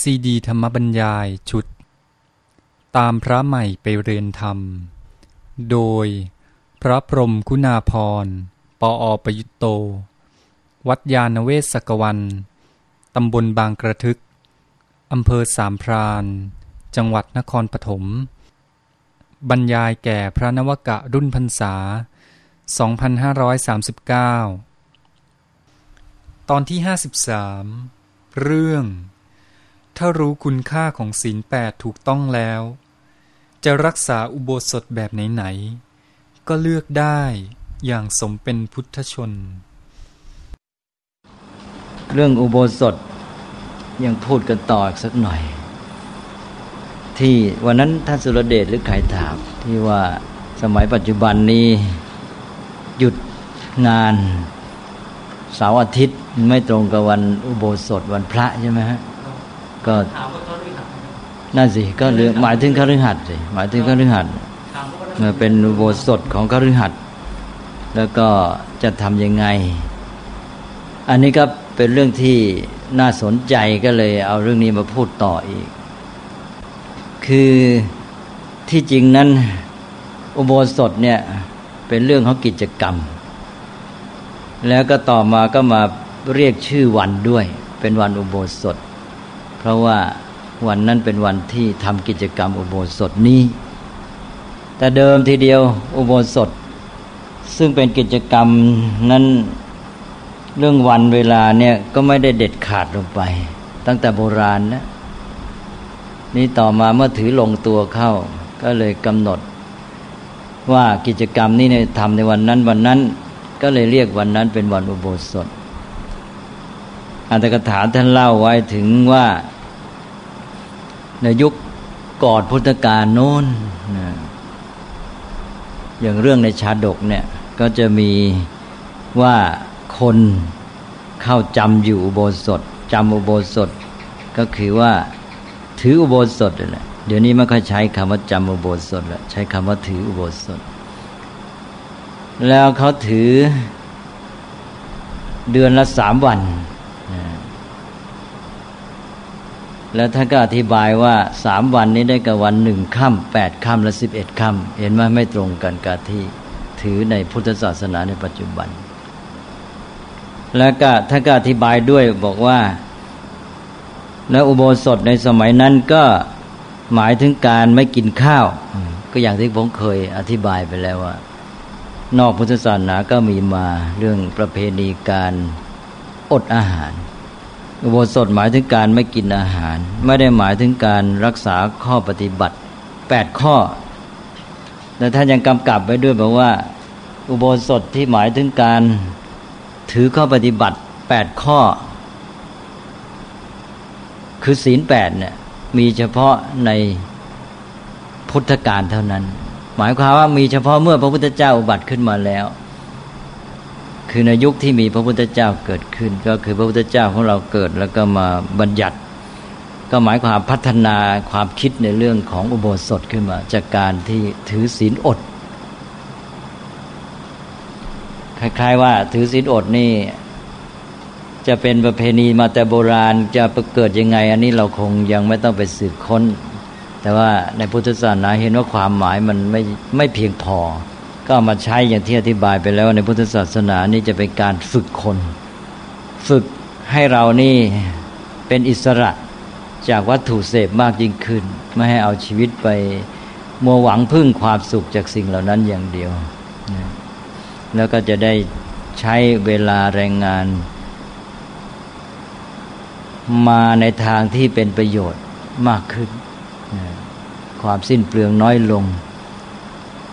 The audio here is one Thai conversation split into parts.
ซีดีธรรมบรรยายชุด ตามพระใหม่ไปเรียนธรรม โดยพระพรมคุณาพร ปออประยุตโต วัดยาณเวศกวัน ตำบลบางกระทึก อำเภอสามพรานจังหวัดนครปฐม บรรยายแก่พระนวกะรุ่นพรรษา 2539 ตอนที่ 53 เรื่อง ถ้ารู้คุณค่าของศีลแปดถูกต้องแล้ว จะรักษาอุโบสถแบบไหนๆก็เลือกได้อย่างสมเป็นพุทธชน เรื่องอุโบสถยังพูดกันต่ออีกสักหน่อย ที่วันนั้นท่านสุรเดชหรือใครถามที่ว่าสมัยปัจจุบันนี้หยุดงานเสาร์อาทิตย์ไม่ตรงกับวันอุโบสถวันพระใช่ไหมฮะ ก็นั่นสิก็เรื่องหมายถึงคฤหัสถ์สิหมายถึงคฤหัสถ์เป็นโบสถของคฤหัสถ์แล้วก็จะทำยังไง อันนี้ก็เป็นเรื่องที่น่าสนใจก็เลยเอาเรื่องนี้มาพูดต่ออีก คือที่จริงนั้น อุโบสถเนี่ยเป็นเรื่องของกิจกรรม แล้วก็ต่อมาก็มาเรียกชื่อวันด้วย เป็นวันอุโบสถ เพราะว่าวันนั้นเป็นวันที่ทำกิจกรรมอุโบสถนี้ แต่เดิมทีเดียวอุโบสถ ซึ่งเป็นกิจกรรมนั้นเรื่องวันเวลาเนี่ยก็ไม่ได้เด็ดขาดลงไป ตั้งแต่โบราณนะนี่ต่อมาเมื่อถือลงตัวเข้า ก็เลยกำหนด ว่ากิจกรรมนี้เนี่ยทำในวันนั้นวันนั้น ก็เลยเรียกวันนั้นเป็นวันอุโบสถอัตถกถาท่านเล่าไว้ถึงว่า ในยุคก่อนพุทธกาลโน้นนะอย่างเรื่องในชาดกเนี่ย ก็จะมีว่าคนเข้าจำอยู่อุโบสถจำอุโบสถ ก็คือว่าถืออุโบสถแหละเดี๋ยวนี้ไม่ค่อยใช้คำว่าจำอุโบสถแล้วใช้คำว่าถืออุโบสถ แล้วเขาถือเดือนละสามวัน แล้วท่านก็อธิบายว่าสามวันนี้ได้กับวันหนึ่งค่ำแปดค่ำและสิบเอ็ดค่ำเห็นไหมไม่ตรงกันกับที่ถือในพุทธศาสนาในปัจจุบัน แล้วก็ท่านก็อธิบายด้วยบอกว่า แล้วอุโบสถในสมัยนั้นก็หมายถึงการไม่กินข้าว ก็อย่างที่ผมเคยอธิบายไปแล้วว่า นอกพุทธศาสนาก็มีมาเรื่องประเพณีการอดอาหาร อุโบสถหมายถึงการไม่กินอาหาร ไม่ได้หมายถึงการรักษาข้อปฏิบัติแปดข้อแต่ท่านยังกำกับไว้ด้วยบอกว่า อุโบสถที่หมายถึงการถือข้อปฏิบัติแปดข้อ คือศีลแปดเนี่ยมีเฉพาะในพุทธกาลเท่านั้น หมายความว่ามีเฉพาะเมื่อพระพุทธเจ้าอุบัติขึ้นมาแล้ว คือในยุคที่มีพระพุทธเจ้าเกิดขึ้น ก็คือพระพุทธเจ้าของเราเกิดแล้วก็มาบัญญัติ ก็หมายความพัฒนาความคิดในเรื่องของอุโบสถขึ้นมา จากการที่ถือศีลอด คล้ายๆว่าถือศีลอดนี่ จะเป็นประเพณีมาแต่โบราณจะเกิดยังไง อันนี้เราคงยังไม่ต้องไปสืบค้น แต่ว่าในพุทธศาสนาเห็นว่าความหมายมันไม่ไม่เพียงพอ ก็มาใช้อย่างที่อธิบายไปแล้วในพุทธศาสนานี่จะเป็นการฝึกคน ฝึกให้เรานี่เป็นอิสระจากวัตถุเสพมากยิ่งขึ้น ไม่ให้เอาชีวิตไปมัวหวังพึ่งความสุขจากสิ่งเหล่านั้นอย่างเดียว แล้วก็จะได้ใช้เวลาแรงงาน มาในทางที่เป็นประโยชน์มากขึ้น ความสิ้นเปลืองน้อยลง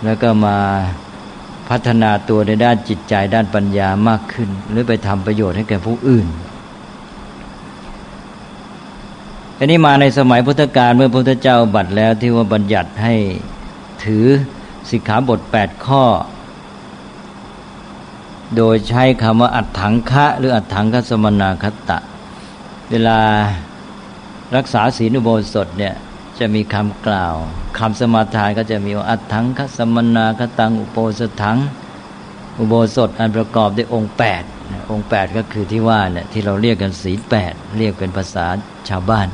แล้วก็มา พัฒนาตัวในด้านจิตใจด้านปัญญามากขึ้น หรือไปทำประโยชน์ให้แก่ผู้อื่นอันนี้มาในสมัยพุทธกาลเมื่อพระพุทธเจ้าบัตรแล้วที่ว่าบัญญัติให้ถือสิกขาบทแปดข้อ โดยใช้คำว่าอัดถังคะ หรืออัดถังคสมนาคตะ เวลารักษาศีลอุโบสถเนี่ย จะมีคำกล่าวคำสมาทานก็จะมีอัตถังคสมนาคตังอุโปสถัง อุโบสถอันประกอบด้วยองค์แปดองค์แปดก็คือที่ว่าเนี่ยที่เราเรียกกันศีลแปดเรียกเป็นภาษาชาวบ้าน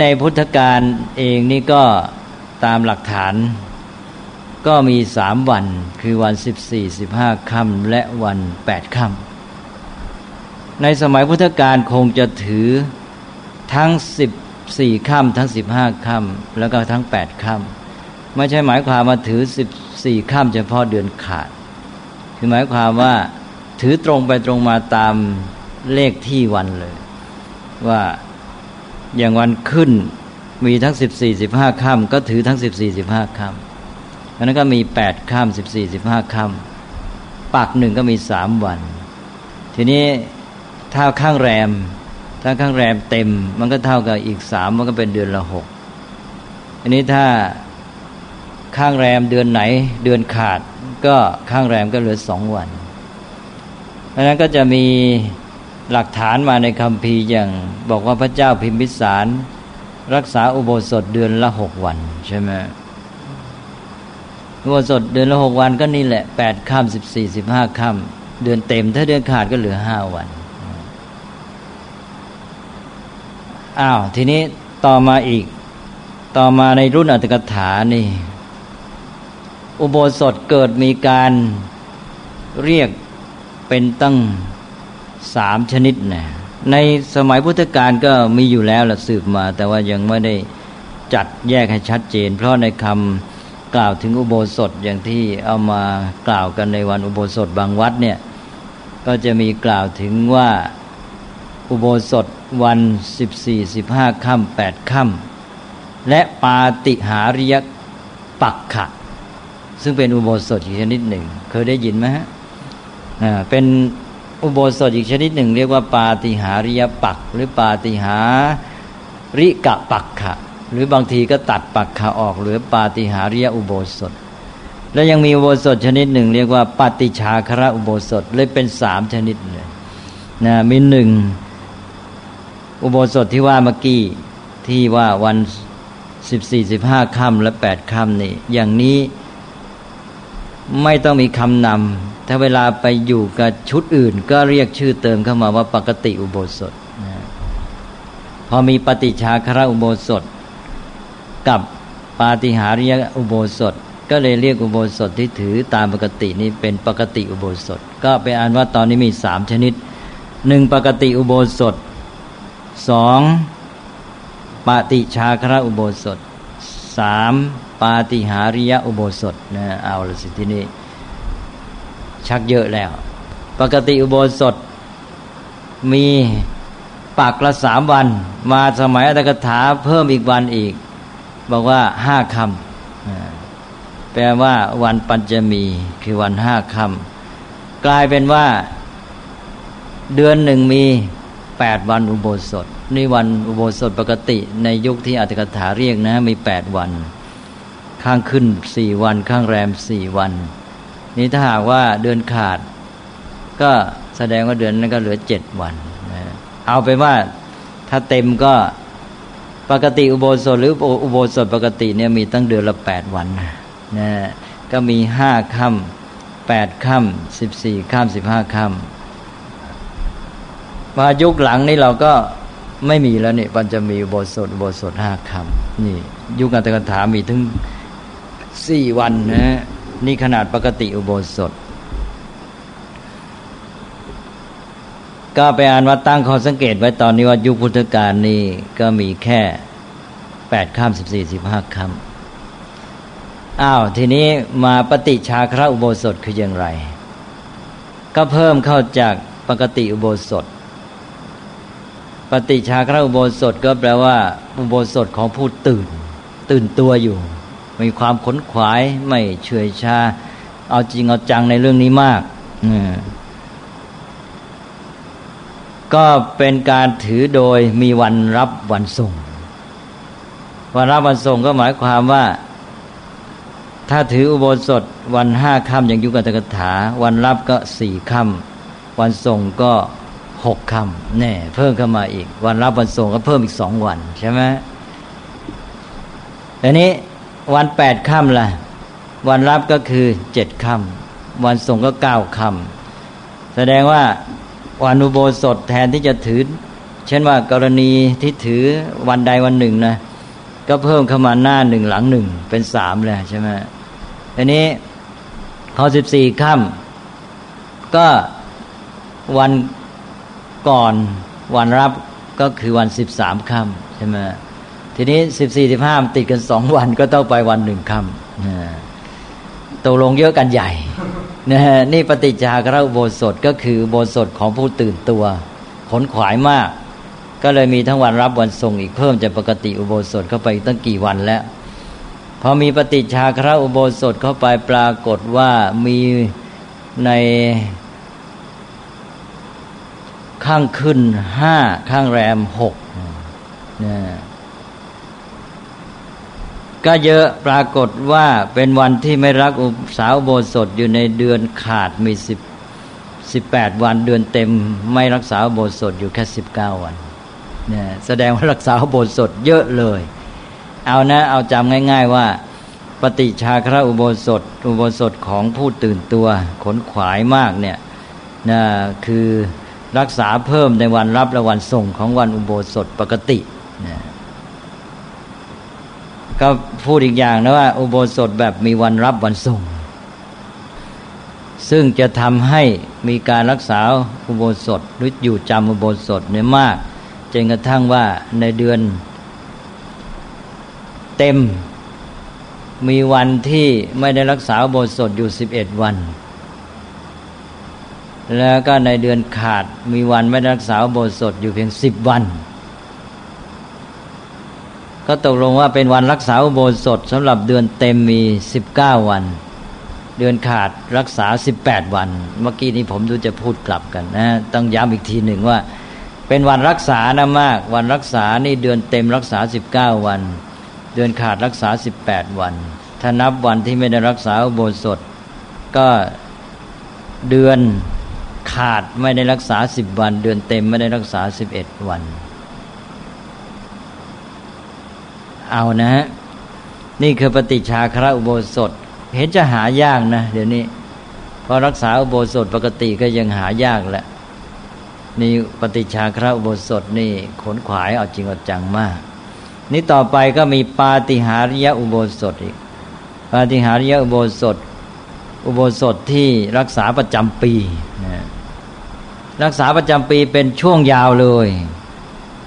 ในพุทธการเองนี่ก็ตามหลักฐานก็มีสามวันคือวันสิบสี่สิบห้าค่ำและวันแปดค่ำในสมัยพุทธกาลคงจะถือ ทั้งสิบสี่ค่ำทั้งสิบห้าค่ำแล้วก็ทั้งแปดค่ำไม่ใช่หมายความมาถือสิบสี่ค่ำเฉพาะเดือนขาด คือหมายความว่าถือตรงไปตรงมาตามเลขที่วันเลย ว่าอย่างวันขึ้นมีทั้งสิบสี่สิบห้าค่ำก็ถือทั้งสิบสี่สิบห้าค่ำอันนั้นก็มีแปดค่ำสิบสี่สิบห้าค่ำปักหนึ่งก็มีสามวัน ทีนี้ถ้าข้างแรม ถ้าข้างแรมเต็ม มันก็เท่ากับอีกสามมันก็เป็นเดือนละหกอันนี้ถ้าข้างแรมเดือนไหนเดือนขาด ก็ข้างแรมก็เหลือสองวันเพราะนั้นก็จะมีหลักฐานมาในคำพีอย่าง บอกว่าพระเจ้าพิมพิสาร รักษาอุโบสถเดือนละหกวันใช่ไหมอุโบสถเดือนละหกวันก็นี่แหละแปดค่ำสิบสี่สิบห้าค่ำเดือนเต็ม ถ้าเดือนขาดก็เหลือห้าวัน อ้าวทีนี้ต่อมาอีก ต่อมาในรุ่นอัตถกถานี่ อุโบสถเกิดมีการเรียกเป็นตั้งสามชนิดนะในสมัยพุทธกาลก็มีอยู่แล้วละสืบมา แต่ว่ายังไม่ได้จัดแยกให้ชัดเจน เพราะในคำกล่าวถึงอุโบสถอย่างที่เอามากล่าวกันในวันอุโบสถบางวัดเนี่ย ก็จะมีกล่าวถึงว่าอุโบสถ วันสิบสี่สิบห้าค่ำแปดค่ำและปาติหาริยปักขะ ซึ่งเป็นอุโบสถอีกชนิดหนึ่ง เคยได้ยินไหมฮะเป็นอุโบสถอีกชนิดหนึ่ง เรียกว่าปาติหาริยปัก หรือปาติหาริกะปักขะ หรือบางทีก็ตัดปักขะออก หรือปาติหาริยอุโบสถ แล้วยังมีอุโบสถชนิดหนึ่ง เรียกว่าปฏิชาคระอุโบสถเลยเป็นสามชนิดเลยนะมีหนึ่ง อุโบสถที่ว่าเมื่อกี้ที่ว่าวันสิบสี่สิบห้าค่ำและแปดค่ำนี่อย่างนี้ไม่ต้องมีคำนำถ้าเวลาไปอยู่กับชุดอื่น ก็เรียกชื่อเติมเข้ามาว่าปกติอุโบสถพอมีปฏิชาคระอุโบสถ กับปาฏิหาริยอุโบสถ ก็เลยเรียกอุโบสถที่ถือตามปกตินี้เป็นปกติอุโบสถ ก็เป็นอันว่าตอนนี้มีสามชนิดหนึ่งปกติอุโบสถ สองปาติชาคระอุโบสถสามปาติหาริยอุโบสถนะเอาละสิที่นี่ชักเยอะแล้ว ปกติอุโบสถ มีปักละสามวัน มาสมัยอัตถกถาเพิ่มอีกวันอีก บอกว่าห้าคำแปลว่าวันปัญจมีคือวันห้าคำกลายเป็นว่า เดือนหนึ่งมี แปดวันอุโบสถนี่วันอุโบสถปกติ ในยุคที่อัตถกถาเรียกนะ มีแปดวัน ข้างขึ้นสี่วัน ข้างแรมสี่วัน นี่ถ้าหากว่าเดือนขาด ก็แสดงว่าเดือนนั้นก็เหลือเจ็ดวันเอาไปว่าถ้าเต็มก็ปกติอุโบสถหรืออุโบสถปกติเนี่ยมีตั้งเดือนละแปดวันนะก็มีห้าค่ำแปดค่ำสิบสี่ค่ำสิบห้าค่ำ มายุคหลังนี่เราก็ไม่มีแล้วนี่มันจะมีบทสดบทสดห้าคำนี่ ยุคอัตถกถามีถึงสี่วันนะนี่ขนาดปกติอุโบสถ ก็ไปอ่านว่าตั้งข้อสังเกตไว้ตอนนี้ว่ายุคพุทธกาลนี่ก็มีแค่แปดข้ามสิบสี่สิบห้าคำอ้าว ทีนี้มาปฏิชาคระอุโบสถคืออย่างไร ก็เพิ่มเข้าจากปกติอุโบสถ ปฏิชาคระอุโบสถก็แปลว่า อุโบสถของผู้ตื่น ตื่นตัวอยู่ มีความขนขวายไม่เฉยชา เอาจริงเอาจังในเรื่องนี้มากก็เป็นการถือโดยมีวันรับวันส่ง วันรับวันส่งก็หมายความว่า ถ้าถืออุโบสถวันห้าค่ำอย่างยุคกัตกถา วันรับก็สี่ค่ำวันส่งก็ หกคำแน่เพิ่มเข้ามาอีก วันรับวันส่งก็เพิ่มอีกสองวันใช่ไหมอันนี้วันแปดค่ำล่ะ วันรับก็คือเจ็ดค่ำวันส่งก็เก้าค่ำแสดงว่าวันอุโบสถแทนที่จะถือ เช่นว่ากรณีที่ถือวันใดวันหนึ่งนะก็เพิ่มเข้ามาหน้าหนึ่งหลังหนึ่งเป็นสามเลยใช่ไหมอันนี้พอสิบสี่ค่ำก็วัน ก่อนวันรับก็คือวันสิบสามค่ำใช่ไหมทีนี้สิบสี่สิบห้าติดกันสองวันก็ต้องไปวันหนึ่งค่ำตกลงเยอะกันใหญ่นะนี่ปฏิจจาคระอุโบสถก็คือโบสถของผู้ตื่นตัวขนขวายมาก ก็เลยมีทั้งวันรับวันส่งอีกเพิ่มจากปกติอุโบสถเข้าไปตั้งกี่วันแล้วพอมีปฏิชาคระอุโบสถเข้าไปปรากฏว่ามีใน ข้างขึ้นห้าข้างแรมหกนะก็เยอะปรากฏว่าเป็นวันที่ไม่รักอุสาวโบสถอยู่ในเดือนขาดมีสิบสิบแปดวันเดือนเต็ม ไม่รักษาโบสถอยู่แค่สิบเก้าวันเนี่ยแสดงว่ารักษาโบสถเยอะเลย เอานะเอาจำง่าย ๆว่า ปฏิชาคระอุโบสถ อุโบสถของผู้ตื่นตัว ขนขวายมากเนี่ยนะคือ รักษาเพิ่มในวันรับและวันส่งของวันอุโบสถปกตินะก็พูดอีกอย่างนะว่า อุโบสถแบบมีวันรับวันส่ง ซึ่งจะทำให้มีการรักษาอุโบสถหรืออยู่จำอุโบสถเนี่ยมากจนกระทั่งว่าในเดือน เต็มมีวันที่ไม่ได้รักษาอุโบสถอยู่สิบเอ็ดวัน แล้วก็ในเดือนขาดมีวันไม่รักษาโบสถอยู่เพียงสิบวัน ก็ตกลงว่าเป็นวันรักษาโบสถสำหรับเดือนเต็มมีสิบเก้าวัน เดือนขาดรักษาสิบแปดวัน เมื่อกี้นี้ผมดูจะพูดกลับกันนะ ต้องย้ำอีกทีหนึ่งว่า เป็นวันรักษานะมาก วันรักษานี่เดือนเต็มรักษาสิบเก้าวัน เดือนขาดรักษาสิบแปดวัน ถ้านับวันที่ไม่ได้รักษาโบสถก็เดือน ขาดไม่ได้รักษาสิบวัน เดือนเต็มไม่ได้รักษาสิบเอ็ดวัน เอานะฮะนี่คือปฏิชาคระอุโบสถ เห็นจะหายากนะ เดี๋ยวนี้พอรักษาอุโบสถปกติก็ยังหายากแหละนี่ปฏิชาคระอุโบสถนี่ขนขวายเอาจริงเอาจังมาก นี่ต่อไปก็มีปาติหาริยอุโบสถอีกปาติหาริยอุโบสถ อุโบสถที่รักษาประจำปีนะ รักษาประจำปีเป็นช่วงยาวเลย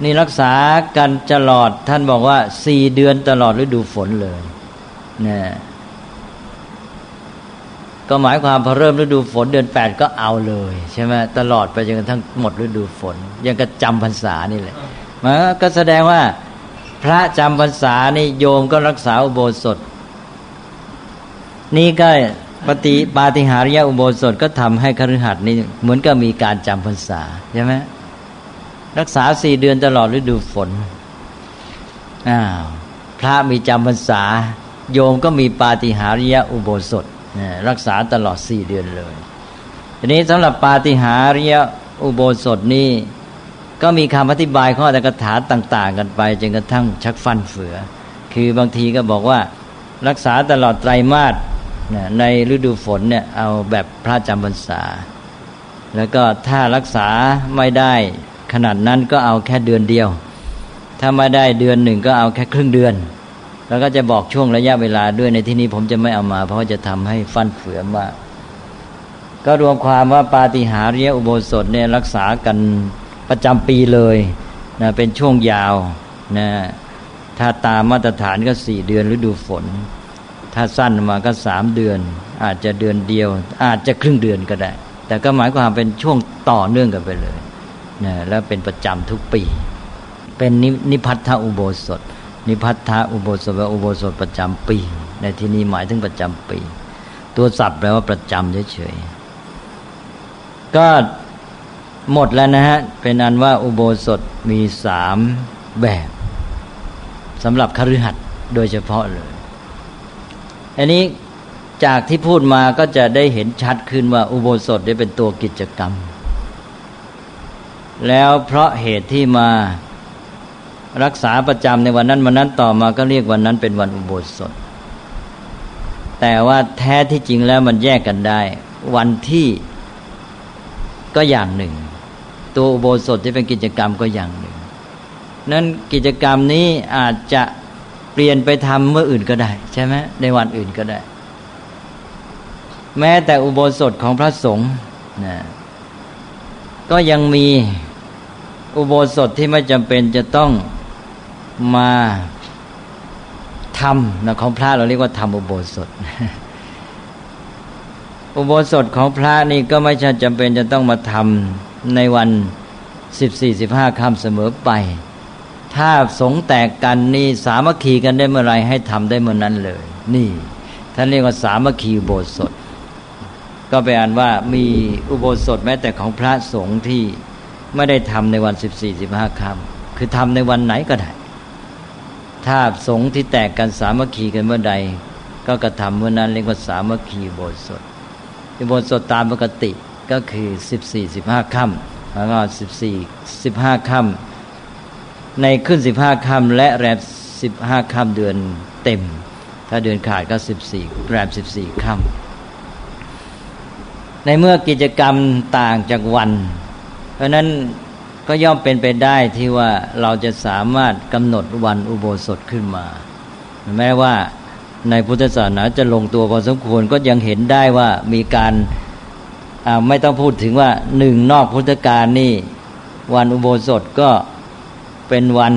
นี่รักษากันตลอดท่านบอกว่าสี่เดือนตลอดฤดูฝนเลยนะก็หมายความพอเริ่มฤดูฝนเดือนแปดก็เอาเลย ใช่ไหมตลอดไปจนกระทั่งหมดฤดูฝน ยังกระจำพรรษานี่แหละมันก็แสดงว่า พระจำพรรษานี่โยมก็รักษาอุโบสถ นี่ก็ ปฏิปาติหาริยอุโบสถก็ทำให้คฤหัสถ์นี่เหมือนกับมีการจำพรรษาใช่ไหมรักษาสี่เดือนตลอดฤดูฝนอ้าวพระมีจำพรรษา โยมก็มีปาฏิหาริยอุโบสถรักษาตลอดสี่เดือนเลยทีนี้สำหรับปาฏิหาริยอุโบสถนี่ก็มีคำอธิบายข้อตกถาต่าง ๆ กันไปจนกระทั่งชักฟันเฟือ คือบางทีก็บอกว่า รักษาตลอดไตรมาส ในฤดูฝนเนี่ยเอาแบบพระจำพรรษา แล้วก็ถ้ารักษาไม่ได้ขนาดนั้นก็เอาแค่เดือนเดียว ถ้าไม่ได้เดือนหนึ่งก็เอาแค่ครึ่งเดือน แล้วก็จะบอกช่วงระยะเวลาด้วยในที่นี้ผมจะไม่เอามา เพราะจะทำให้ฟันเฟือมากก็รวมความว่าปาฏิหาริยอุโบสถเนี่ยรักษากันประจำปีเลยนะเป็นช่วงยาวนะถ้าตามมาตรฐานก็สี่เดือนฤดูฝน ถ้าสั้นมาก็สามเดือน อาจจะเดือนเดียว อาจจะครึ่งเดือนก็ได้ แต่ก็หมายความเป็นช่วงต่อเนื่องกันไปเลยนะแล้วเป็นประจำทุกปี เป็นนิพัทธอุโบสถ นิพัทธอุโบสถว่าอุโบสถประจำปี ในที่นี้หมายถึงประจำปี ตัวศัพท์แปลว่าประจำเฉยๆก็หมดแล้วนะฮะ เป็นอันว่าอุโบสถมีสามแบบสำหรับคฤหัสถ์โดยเฉพาะเลย อันนี้จากที่พูดมาก็จะได้เห็นชัดขึ้นว่าอุโบสถได้เป็นตัวกิจกรรม แล้วเพราะเหตุที่มารักษาประจำในวันนั้นวันนั้นต่อมาก็เรียกวันนั้นเป็นวันอุโบสถ แต่ว่าแท้ที่จริงแล้วมันแยกกันได้ วันที่ก็อย่างหนึ่ง ตัวอุโบสถที่เป็นกิจกรรมก็อย่างหนึ่ง นั้นกิจกรรมนี้อาจจะ เปลี่ยนไปทำเมื่ออื่นก็ได้ ใช่ไหมในวันอื่นก็ได้ แม้แต่อุโบสถของพระสงฆ์นะก็ยังมีอุโบสถที่ไม่จำเป็นจะต้องมาทำนะของพระเราเรียกว่าทำอุโบสถ อุโบสถของพระนี่ก็ไม่ใช่จำเป็นจะต้องมาทำในวันสิบสี่สิบห้าค่ำเสมอไป ถ้าสงแตกกันนี่สามัคคีกันได้เมื่อไรให้ทำได้เมื่อนั้นเลย นี่ท่านเรียกว่าสามัคคีโบสถ ก็แปลว่ามีอุโบสถแม้แต่ของพระสงฆ์ที่ไม่ได้ทำในวันสิบสี่สิบห้าค่ำคือทำในวันไหนก็ได้ ถ้าสงฆ์ที่แตกกันสามัคคีกันเมื่อใด ก็กระทำเมื่อนั้นเรียกว่าสามัคคีโบสถอุโบสถตามปกติก็คือสิบสี่สิบห้าค่ำแล้วก็สิบสี่สิบห้าค่ำ ในขึ้นสิบห้าค่ำและแรมสิบห้าค่ำเดือนเต็ม ถ้าเดือนขาดก็สิบสี่แรมสิบสี่ค่ำในเมื่อกิจกรรมต่างจากวัน เพราะนั้นก็ย่อมเป็นไปได้ที่ว่าเราจะสามารถกำหนดวันอุโบสถขึ้นมา แม้ว่าในพุทธศาสนาจะลงตัวพอสมควรก็ยังเห็นได้ว่ามีการไม่ต้องพูดถึงว่าหนึ่งนอกพุทธกาลนี่วันอุโบสถก็ เป็นวัน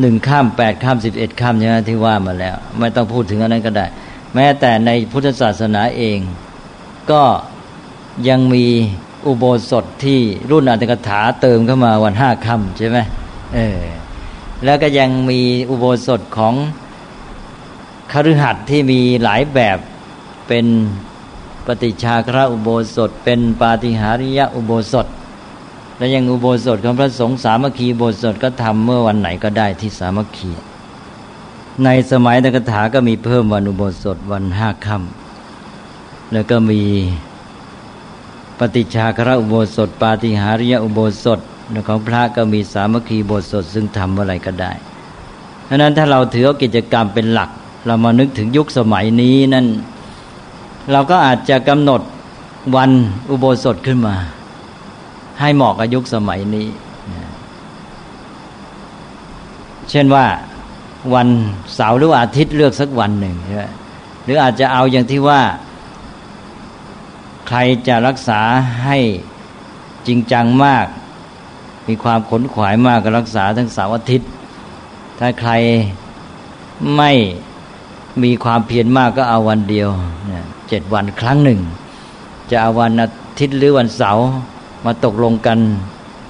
หนึ่งข้ามแปดข้ามสิบเอ็ดข้ามใช่ไหมที่ว่ามาแล้ว ไม่ต้องพูดถึงอันนั้นก็ได้ แม้แต่ในพุทธศาสนาเอง ก็ยังมีอุโบสถที่รุ่นอัตถกถาเติมเข้ามาวันห้าค่ำใช่ไหมเออแล้วก็ยังมีอุโบสถของคฤหัสถ์ที่มีหลายแบบเป็นปฏิชาคระอุโบสถ เป็นปาฏิหาริยะอุโบสถ และยังอุโบสถของพระสงฆ์สามัคคีโบสถก็ทำเมื่อวันไหนก็ได้ที่สามัคคี ในสมัยตกถาก็มีเพิ่มวันอุโบสถวันห้าค่ำแล้วก็มีปฏิชาคระอุโบสถ ปาฏิหาริยอุโบสถของพระก็มีสามัคคีโบสถซึ่งทำอะไรก็ได้เพราะนั้นถ้าเราถือกิจกรรมเป็นหลัก เรามานึกถึงยุคสมัยนี้นั่นเราก็อาจจะกำหนดวันอุโบสถขึ้นมา ให้เหมาะกับยุคสมัยนี้ เช่นว่าวันเสาร์หรืออาทิตย์เลือกสักวันหนึ่งใช่ไหมหรืออาจจะเอาอย่างที่ว่า ใครจะรักษาให้จริงจังมาก มีความขนขวายมากก็รักษาทั้งเสาร์อาทิตย์ ถ้าใครไม่มีความเพียรมากก็เอาวันเดียวเจ็ดวันครั้งหนึ่ง จะเอาวันอาทิตย์หรือวันเสาร์ มาตกลงกัน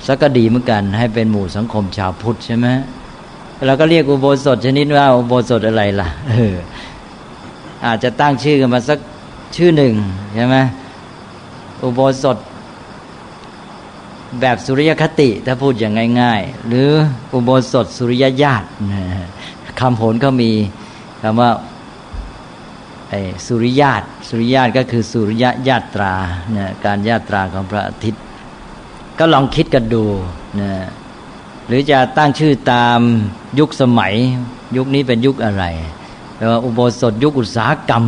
สักก็ดีเหมือนกัน ให้เป็นหมู่สังคมชาวพุทธใช่ไหมเราก็เรียกอุโบสถชนิดว่าอุโบสถอะไรล่ะเอออาจจะตั้งชื่อกันมาสักชื่อหนึ่งใช่ไหมอุโบสถ แบบสุริยคติถ้าพูดอย่างง่าย ๆ หรืออุโบสถสุริยญาติคำโหนก็มีคำว่าสุริยาตสุริยาตก็คือสุริยญาตราการญาตราของพระอาทิตย์ ก็ลองคิดกันดูนะหรือจะตั้งชื่อตามยุคสมัย ยุคนี้เป็นยุคอะไรแต่ว่าอุโบสถยุคอุตสาหกรรม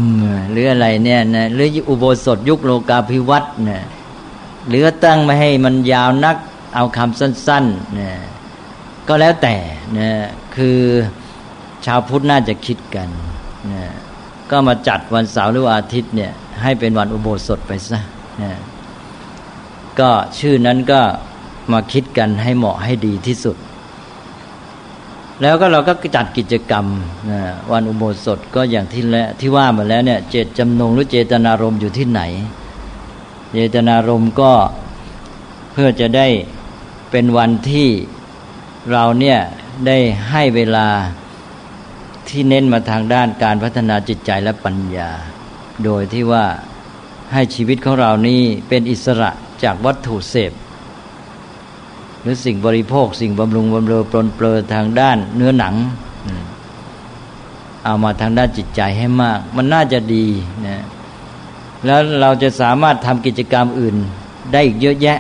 หรืออะไรเนี่ยนะหรืออุโบสถยุคโลกาภิวัตน์เนี่ยหรือตั้งไม่ให้มันยาวนักเอาคำสั้นๆเนี่ยก็แล้วแต่นี่ยคือชาวพุทธน่าจะคิดกันนี่ยก็มาจัดวันเสาร์หรืออาทิตย์เนี่ยให้เป็นวันอุโบสถไปซะนี่ย ก็ชื่อนั้นก็มาคิดกันให้เหมาะให้ดีที่สุด แล้วก็เราก็จัดกิจกรรมนะวันอุโบสถก็อย่างที่แล้วที่ว่ามาแล้วเนี่ย เจตจำนงหรือเจตนารมณ์อยู่ที่ไหน เจตนารมณ์ก็เพื่อจะได้เป็นวันที่เราเนี่ยได้ให้เวลาที่เน้นมาทางด้านการพัฒนาจิตใจและปัญญา โดยที่ว่าให้ชีวิตของเรานี้เป็นอิสระ จากวัตถุเสพ หรือสิ่งบริโภค สิ่งบำรุงบำเรอปลนเปลือทางด้านเนื้อหนัง เอามาทางด้านจิตใจให้มาก มันน่าจะดีนะแล้วเราจะสามารถทำกิจกรรมอื่นได้อีกเยอะแยะ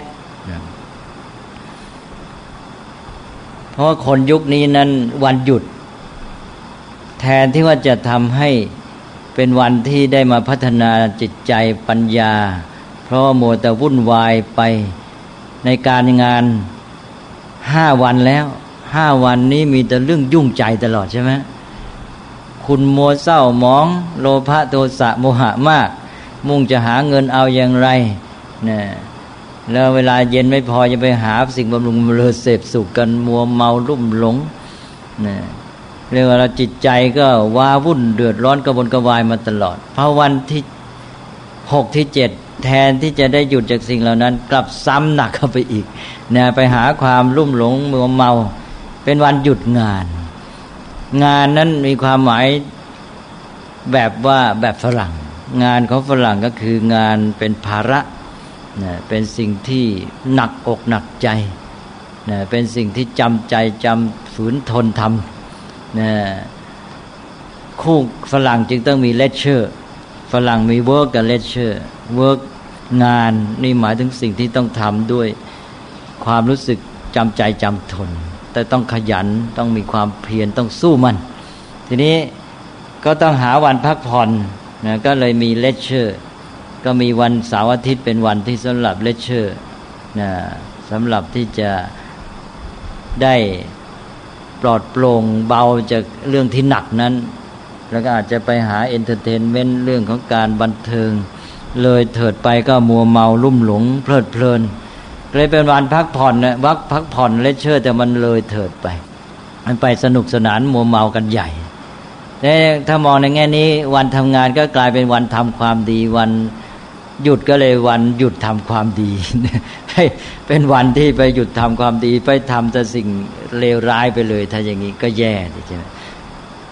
เพราะคนยุคนี้นั้นวันหยุด แทนที่ว่าจะทำให้เป็นวันที่ได้มาพัฒนาจิตใจปัญญา เพราะโมแต่วุ่นวายไปในการงานห้าวันแล้วห้าวันนี้มีแต่เรื่องยุ่งใจตลอดใช่ไหมคุณมัวเศร้าหมอง โลภะโทสะโมหะมาก มุ่งจะหาเงินเอาอย่างไรนะแล้วเวลาเย็นไม่พอจะไปหาสิ่งบำรุงเลอเสพสุขกันมัวเมารุ่มหลงนะเรียกว่าเราจิตใจก็ว้าวุ่นเดือดร้อนกระวนกระวายมาตลอดพอวันที่หกที่เจ็ด แทนที่จะได้หยุดจากสิ่งเหล่านั้น กลับซ้ำหนักเข้าไปอีกนะไปหาความรุ่มหลงมัวเมา เป็นวันหยุดงาน งานนั้นมีความหมายแบบว่าแบบฝรั่ง งานของฝรั่งก็คืองานเป็นภาระนะเป็นสิ่งที่หนักอกหนักใจนะเป็นสิ่งที่จำใจจำฝืนทนทำนะคู่ฝรั่งจึงต้องมี leisure ฝรั่งมี work กับ leisure work งานนี่หมายถึงสิ่งที่ต้องทำด้วยความรู้สึกจำใจจำทน แต่ต้องขยันต้องมีความเพียรต้องสู้มัน ทีนี้ก็ต้องหาวันพักผ่อนนะก็เลยมี leisure ก็มีวันเสาร์อาทิตย์เป็นวันที่สำหรับ leisure นะสำหรับที่จะได้ปลอดโปร่งเบาจากเรื่องที่หนักนั้น แล้วก็อาจจะไปหา entertainment เรื่องของการบันเทิง เลยเถิดไปก็มัวเมาลุ่มหลง เพลิดเพลินเลยเป็นวันพักผ่อนนะวันพักผ่อน leisure แต่มันเลยเถิดไป มันไปสนุกสนานมัวเมากันใหญ่แต่ถ้ามองในแง่นี้ วันทำงานก็กลายเป็นวันทำความดี วันหยุดก็เลยวันหยุดทำความดี เป็นวันที่ไปหยุดทำความดี ไปทำแต่สิ่งเลวร้ายไปเลย ถ้าอย่างนี้ก็แย่ใช่ไหม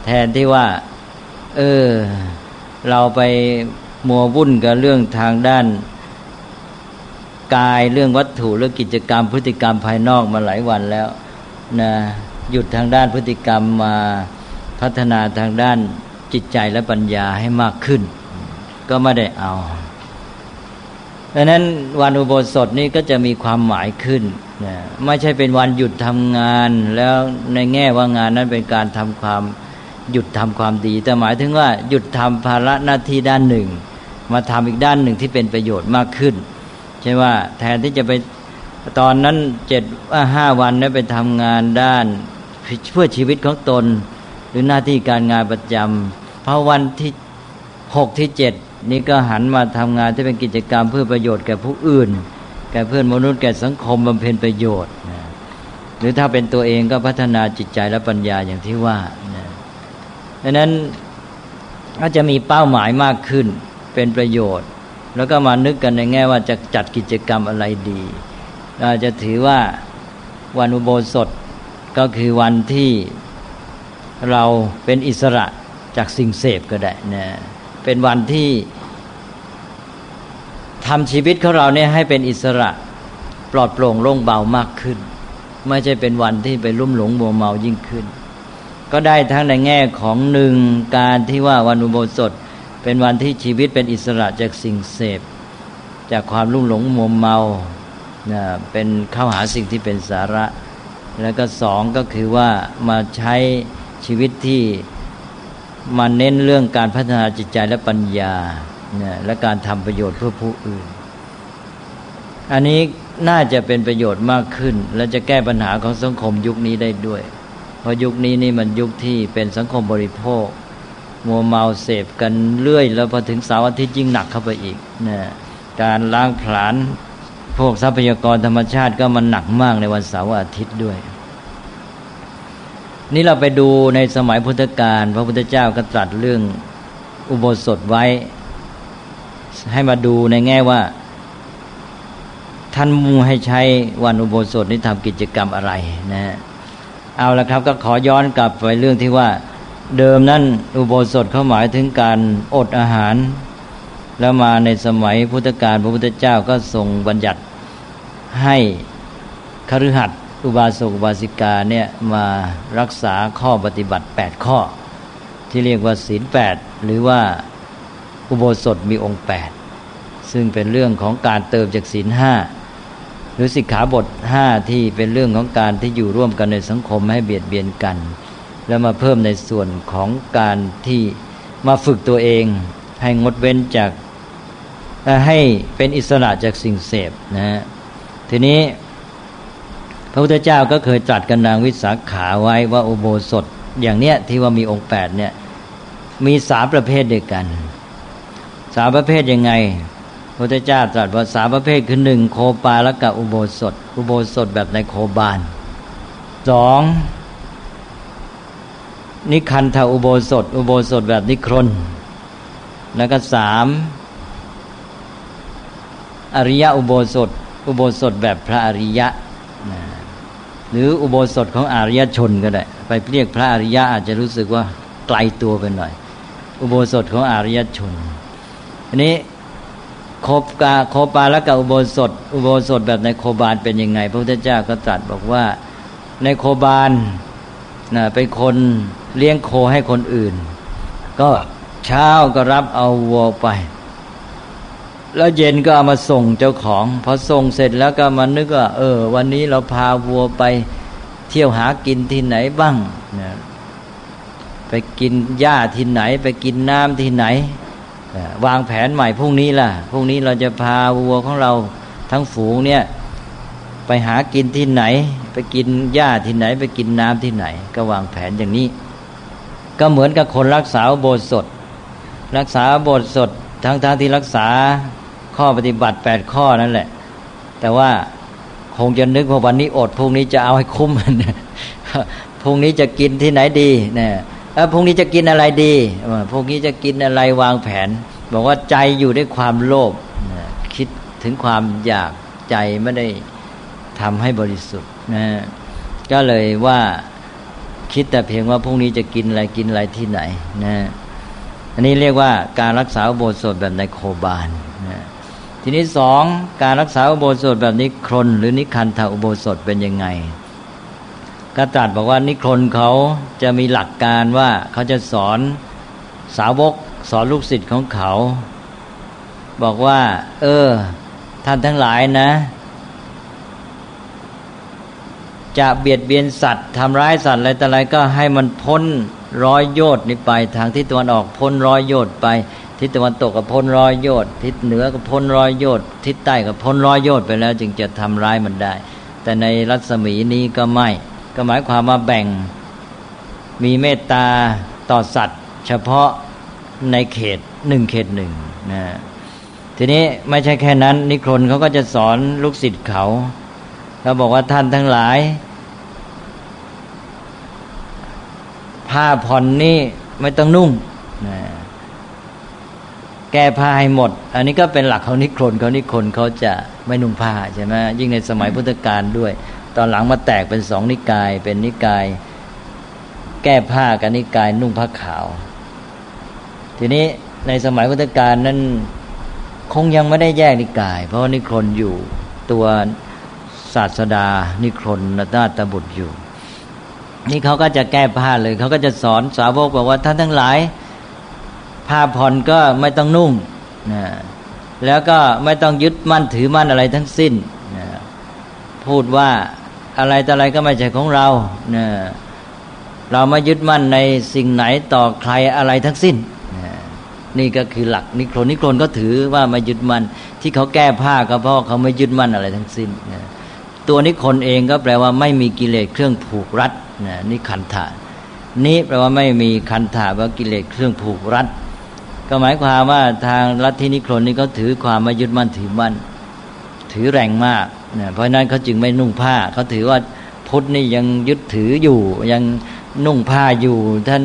แทนที่ว่า เออ เราไป มัววุ่นกับเรื่องทางด้านกายเรื่องวัตถุเรื่องกิจกรรม พฤติกรรมภายนอกมาหลายวันแล้วนะหยุดทางด้านพฤติกรรมมาพัฒนาทางด้านจิตใจและปัญญาให้มากขึ้น ก็ไม่ได้เอาดังนั้นวันอุโบสถนี้ก็จะมีความหมายขึ้นนะไม่ใช่เป็นวันหยุดทำงาน แล้วในแง่ว่างานนั้นเป็นการทำความหยุดทำความดี แต่หมายถึงว่าหยุดทำภาระหน้าที่ด้านหนึ่ง มาทำอีกด้านหนึ่งที่เป็นประโยชน์มากขึ้น ใช่ว่าแทนที่จะไปตอนนั้นเจ็ดว่าห้าวันนั้นไปทำงานด้านเพื่อชีวิตของตน หรือหน้าที่การงานประจำเพราะวันที่หกที่เจ็ดนี่ก็หันมาทำงานที่เป็นกิจกรรมเพื่อประโยชน์แก่ผู้อื่น แก่เพื่อนมนุษย์แก่สังคมบำเพ็ญประโยชน์ หรือถ้าเป็นตัวเองก็พัฒนาจิตใจและปัญญาอย่างที่ว่าดังนั้นก็จะมีเป้าหมายมากขึ้น เป็นประโยชน์ แล้วก็มานึกกันในแง่ว่าจะจัดกิจกรรมอะไรดีเราจะถือว่าวันอุโบสถก็คือวันที่เราเป็นอิสระจากสิ่งเสพก็ได้นะเป็นวันที่ทำชีวิตของเราเนี่ยให้เป็นอิสระปลอดโปร่งโล่งเบามากขึ้น ไม่ใช่เป็นวันที่ไปลุ่มหลงมัวเมายิ่งขึ้น ก็ได้ทั้งในแง่ของหนึ่งการที่ว่าวันอุโบสถ เป็นวันที่ชีวิตเป็นอิสระจากสิ่งเสพ จากความลุ่มหลงมัวเมานะเป็นเข้าหาสิ่งที่เป็นสาระ แล้วก็สองก็คือว่ามาใช้ชีวิตที่มาเน้นเรื่องการพัฒนาจิตใจและปัญญาเนี่ยและการทำประโยชน์เพื่อผู้อื่น อันนี้น่าจะเป็นประโยชน์มากขึ้น และจะแก้ปัญหาของสังคมยุคนี้ได้ด้วย เพราะยุคนี้นี่มันยุคที่เป็นสังคมบริโภค มัวเมาเสพกันเรื่อย แล้วพอถึงเสาร์อาทิตย์ยิ่งหนักเข้าไปอีกนะการล้างผลาญพวกทรัพยากรธรรมชาติก็มันหนักมากในวันเสาร์อาทิตย์ด้วย นี่เราไปดูในสมัยพุทธกาลพระพุทธเจ้าก็ตรัสเรื่องอุโบสถไว้ ให้มาดูในแง่ว่า ท่านมูให้ใช้วันอุโบสถนี้ทำกิจกรรมอะไรนะเอาละครับก็ขอย้อนกลับไปเรื่องที่ว่า เดิมนั้นอุโบสถเขาหมายถึงการอดอาหาร แล้วมาในสมัยพุทธกาลพระพุทธเจ้าก็ทรงบัญญัติให้คฤหัสถอุบาสกอุบาสิกาเนี่ยมารักษาข้อปฏิบัติ 8 ข้อ ที่เรียกว่าศีลแปดหรือว่าอุโบสถมีองค์ 8 ซึ่งเป็นเรื่องของการเติมจากศีลห้าหรือสิกขาบทห้าที่เป็นเรื่องของการที่อยู่ร่วมกันในสังคมให้เบียดเบียนกัน แล้วมาเพิ่มในส่วนของการที่มาฝึกตัวเอง ให้งดเว้นจากให้เป็นอิสระจากสิ่งเสพนะฮะทีนี้ พระพุทธเจ้าก็เคยตรัสกับนางวิสาขาไว้ว่าอุโบสถอย่างเนี้ยที่ว่ามีองค์แปดเนี่ยมีสามประเภทเดียวกัน สามประเภทยังไง พระพุทธเจ้าตรัสว่าสามประเภทคือหนึ่งโคปาละกับอุโบสถ อุโบสถแบบในโคบาลสอง นิคันธาอุโบสถ อุโบสถแบบนิครน แล้วก็สามอริยะอุโบสถ อุโบสถแบบพระอริยะ หรืออุโบสถของอริยชนก็ได้ ไปเรียกพระอริยะอาจจะรู้สึกว่าไกลตัวไปหน่อย อุโบสถของอริยชน อันนี้โคกาโคปาและกับอุโบสถ อุโบสถแบบในโคบาลเป็นยังไง พระพุทธเจ้าก็ตรัสบอกว่าในโคบาล นะเป็นคนเลี้ยงโคให้คนอื่น ก็เช้าก็รับเอาวัวไป แล้วเย็นก็เอามาส่งเจ้าของ พอส่งเสร็จแล้วก็มานึกว่า เออ วันนี้เราพาวัวไปเที่ยวหากินที่ไหนบ้างนะไปกินหญ้าที่ไหน ไปกินน้ำที่ไหน วางแผนใหม่พรุ่งนี้ล่ะพรุ่งนี้เราจะพาวัวของเราทั้งฝูงเนี่ย ไปหากินที่ไหน ไปกินหญ้าที่ไหน ไปกินน้ำที่ไหน ก็วางแผนอย่างนี้ ก็เหมือนกับคนรักษาโบสถสดรักษาโบสถสดทั้งๆทที่รักษาข้อปฏิบัติแปดข้อนั่นแหละ แต่ว่าคงจะนึกว่าวันนี้อดพรุ่งนี้จะเอาให้คุ้มพรุ่งนี้จะกินที่ไหนดีเนี่ยแล้วพรุ่งนี้จะกินอะไรดีพรุ่งนี้จะกินอะไรวางแผน บอกว่าใจอยู่ด้วยความโลภคิดถึงความอยากใจไม่ได้ ทำให้บริสุทธิ์นะก็เลยว่าคิดแต่เพียงว่าพรุ่งนี้จะกินอะไรกินอะไรที่ไหนนะอันนี้เรียกว่าการรักษาโบสถแบบในโคบาลนะทีนี้สองการรักษาอุโบสถแบบนี้ครนหรือนิคันธาอุโบสถเป็นยังไงก็ตรัสบอกว่านิครนเขาจะมีหลักการว่าเขาจะสอนสาวกสอนลูกศิษย์ของเขา บอกว่า เออ ท่านทั้งหลายนะ จะเบียดเบียนสัตว์ทำร้ายสัตว์อะไรแต่อะไรก็ให้มันพ้นร้อยโยชนี้ไป ทางทิศตะวันออกพ้นร้อยโยชน์ไป ทิศตะวันตกก็พ้นร้อยโยชน์ทิศเหนือก็พ้นร้อยโยชน์ทิศใต้ก็พ้นร้อยโยชน์ไปแล้ว จึงจะทำร้ายมันได้ แต่ในรัศมีนี้ก็ไม่ ก็หมายความว่าแบ่ง มีเมตตาต่อสัตว์ เฉพาะในเขตหนึ่งเขตหนึ่งนะทีนี้ไม่ใช่แค่นั้น นิครนเขาก็จะสอนลูกศิษย์เขา เขาบอกว่าท่านทั้งหลาย ผ้าผ่อนนี่ไม่ต้องนุ่งนะแก้ผ้าให้หมด อันนี้ก็เป็นหลักเของนิครนเขานิครนเขาจะไม่นุ่งผ้าใช่ไหมยิ่งในสมัยพุทธกาลด้วย ตอนหลังมาแตกเป็นสองนิกาย เป็นนิกาย แก้ผ้ากับนิกายนุ่งผ้าขาว ทีนี้ในสมัยพุทธกาลนั้นคงยังไม่ได้แยกนิกาย เพราะนิครนอยู่ตัว ศาสดา นิครนนาตบุตรอยู่ นี่เขาก็จะแก้ผ้าเลย เขาก็จะสอนสาวกบอกว่าท่านทั้งหลาย ผ้าผ่อนก็ไม่ต้องนุ่งนะแล้วก็ไม่ต้องยึดมั่นถือมั่นอะไรทั้งสิ้นนะพูดว่าอะไรแต่อะไรก็ไม่ใช่ของเรานี่ยเราไม่ยึดมั่นในสิ่งไหนต่อใครอะไรทั้งสิ้นนี่ก็คือหลักนิโครนิโครนก็ถือว่าไม่ยึดมั่นที่เขาแก้ผ้าก็เพราะเขาไม่ยึดมั่นอะไรทั้งสิ้น ตัวนิคนเองก็แปลว่าไม่มีกิเลสเครื่องผูกรัดนี่ขันธานี้แปลว่าไม่มีคันธาว่ากิเลสเครื่องผูกรัด ก็หมายความว่าทางลัทธินิครนนี่เขาถือความไม่ยึดมั่นถือมั่น ถือแรงมากนะเพราะนั้นเขาจึงไม่นุ่งผ้าเขาถือว่าพุทธนี่ยังยึดถืออยู่ ยังนุ่งผ้าอยู่ ท่าน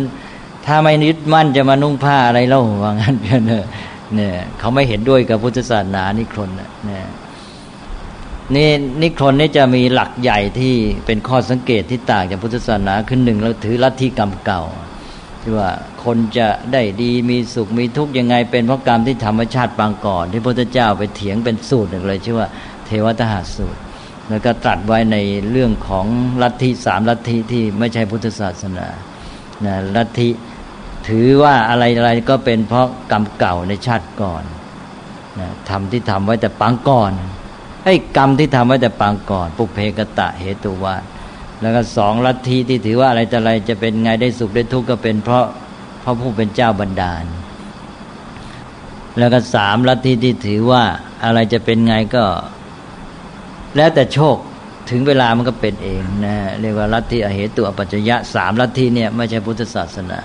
ถ้าไม่ยึดมั่นจะมานุ่งผ้าอะไรเล่าว่างั้นเนี่ยเนี่ยเขาไม่เห็นด้วยกับพุทธศาสนานิครนเนี่ย นี่นิครนนี่จะมีหลักใหญ่ที่เป็นข้อสังเกตที่ต่างจากพุทธศาสนาขึ้นหนึ่งเราถือลัทธิกรรมเก่า ที่ว่าคนจะได้ดีมีสุขมีทุกข์ยังไง เป็นเพราะกรรมที่ธรรมชาติปางก่อน ที่พระพุทธเจ้าไปเถียงเป็นสูตรหนึ่งเลยชื่อว่าเทวทหาสูตร แล้วก็ตรัสไว้ในเรื่องของลัทธิสามลัทธิที่ไม่ใช่พุทธศาสนานะลัทธิถือว่าอะไรอะไรก็เป็นเพราะกรรมเก่าในชาติก่อนนะทำที่ทำไว้แต่ปางก่อน ไอ้กรรมที่ทำไว้แต่ปางก่อน ปุเพกตะเหตุวาแล้วก็สองลัทธิที่ถือว่าอะไรแต่อะไรจะเป็นไงได้สุขได้ทุกข์ก็เป็นเพราะเพราะผู้เป็นเจ้าบันดาล แล้วก็สามลัทธิที่ถือว่าอะไรจะเป็นไงก็ แล้วแต่โชคถึงเวลามันก็เป็นเองนะเรียกว่าลัทธิอเหตุอปัจจยะสามลัทธิเนี่ยไม่ใช่พุทธศาสนา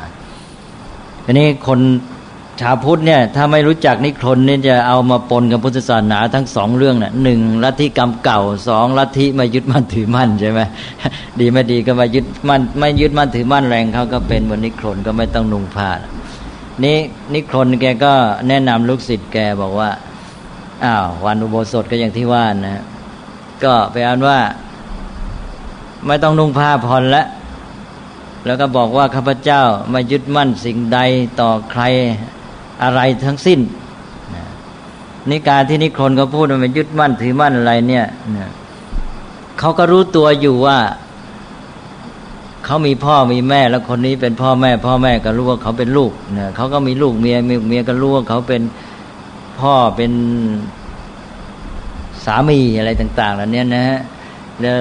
ทีนี้คน ชาวพุทธเนี่ยถ้าไม่รู้จักนิครนนี่จะเอามาปนกับพุทธศาสนาทั้งสองเรื่องนะ่ะหนึ่งลัทธิกรรมเก่าสองลัทธิมายึดมั่นถือมั่นใช่ไหมดีไม่ดีก็มายึดมั่นไม่ยึดมั่นถือมั่นแรงเขาก็เป็นบนนิครนก็ไม่ต้องนุ่งผ้านี่นิครนแกก็แนะนำลูกศิษย์แกบอกว่าอ้าววันอุโบสถก็อย่างที่ว่านะก็ไปอ่านว่า ไม่ต้องนุ่งผ้าผ่อนแล้วแล้วก็บอกว่าข้าพเจ้าไม่ยึดมั่นสิ่งใดต่อใคร อะไรทั้งสิ้นนี่การที่นิครนเขาพูดว่าไม่ยึดมั่นถือมั่นอะไรเนี่ยเขาก็รู้ตัวอยู่ว่าเขามีพ่อมีแม่แล้วคนนี้เป็นพ่อแม่ พ่อแม่ก็รู้ว่าเขาเป็นลูกเนี่ยเขาก็มีลูกเมียมีเมียก็รู้ว่าเขาเป็นพ่อเป็นสามีอะไรต่างๆเหล่านี้นะฮะแล้ว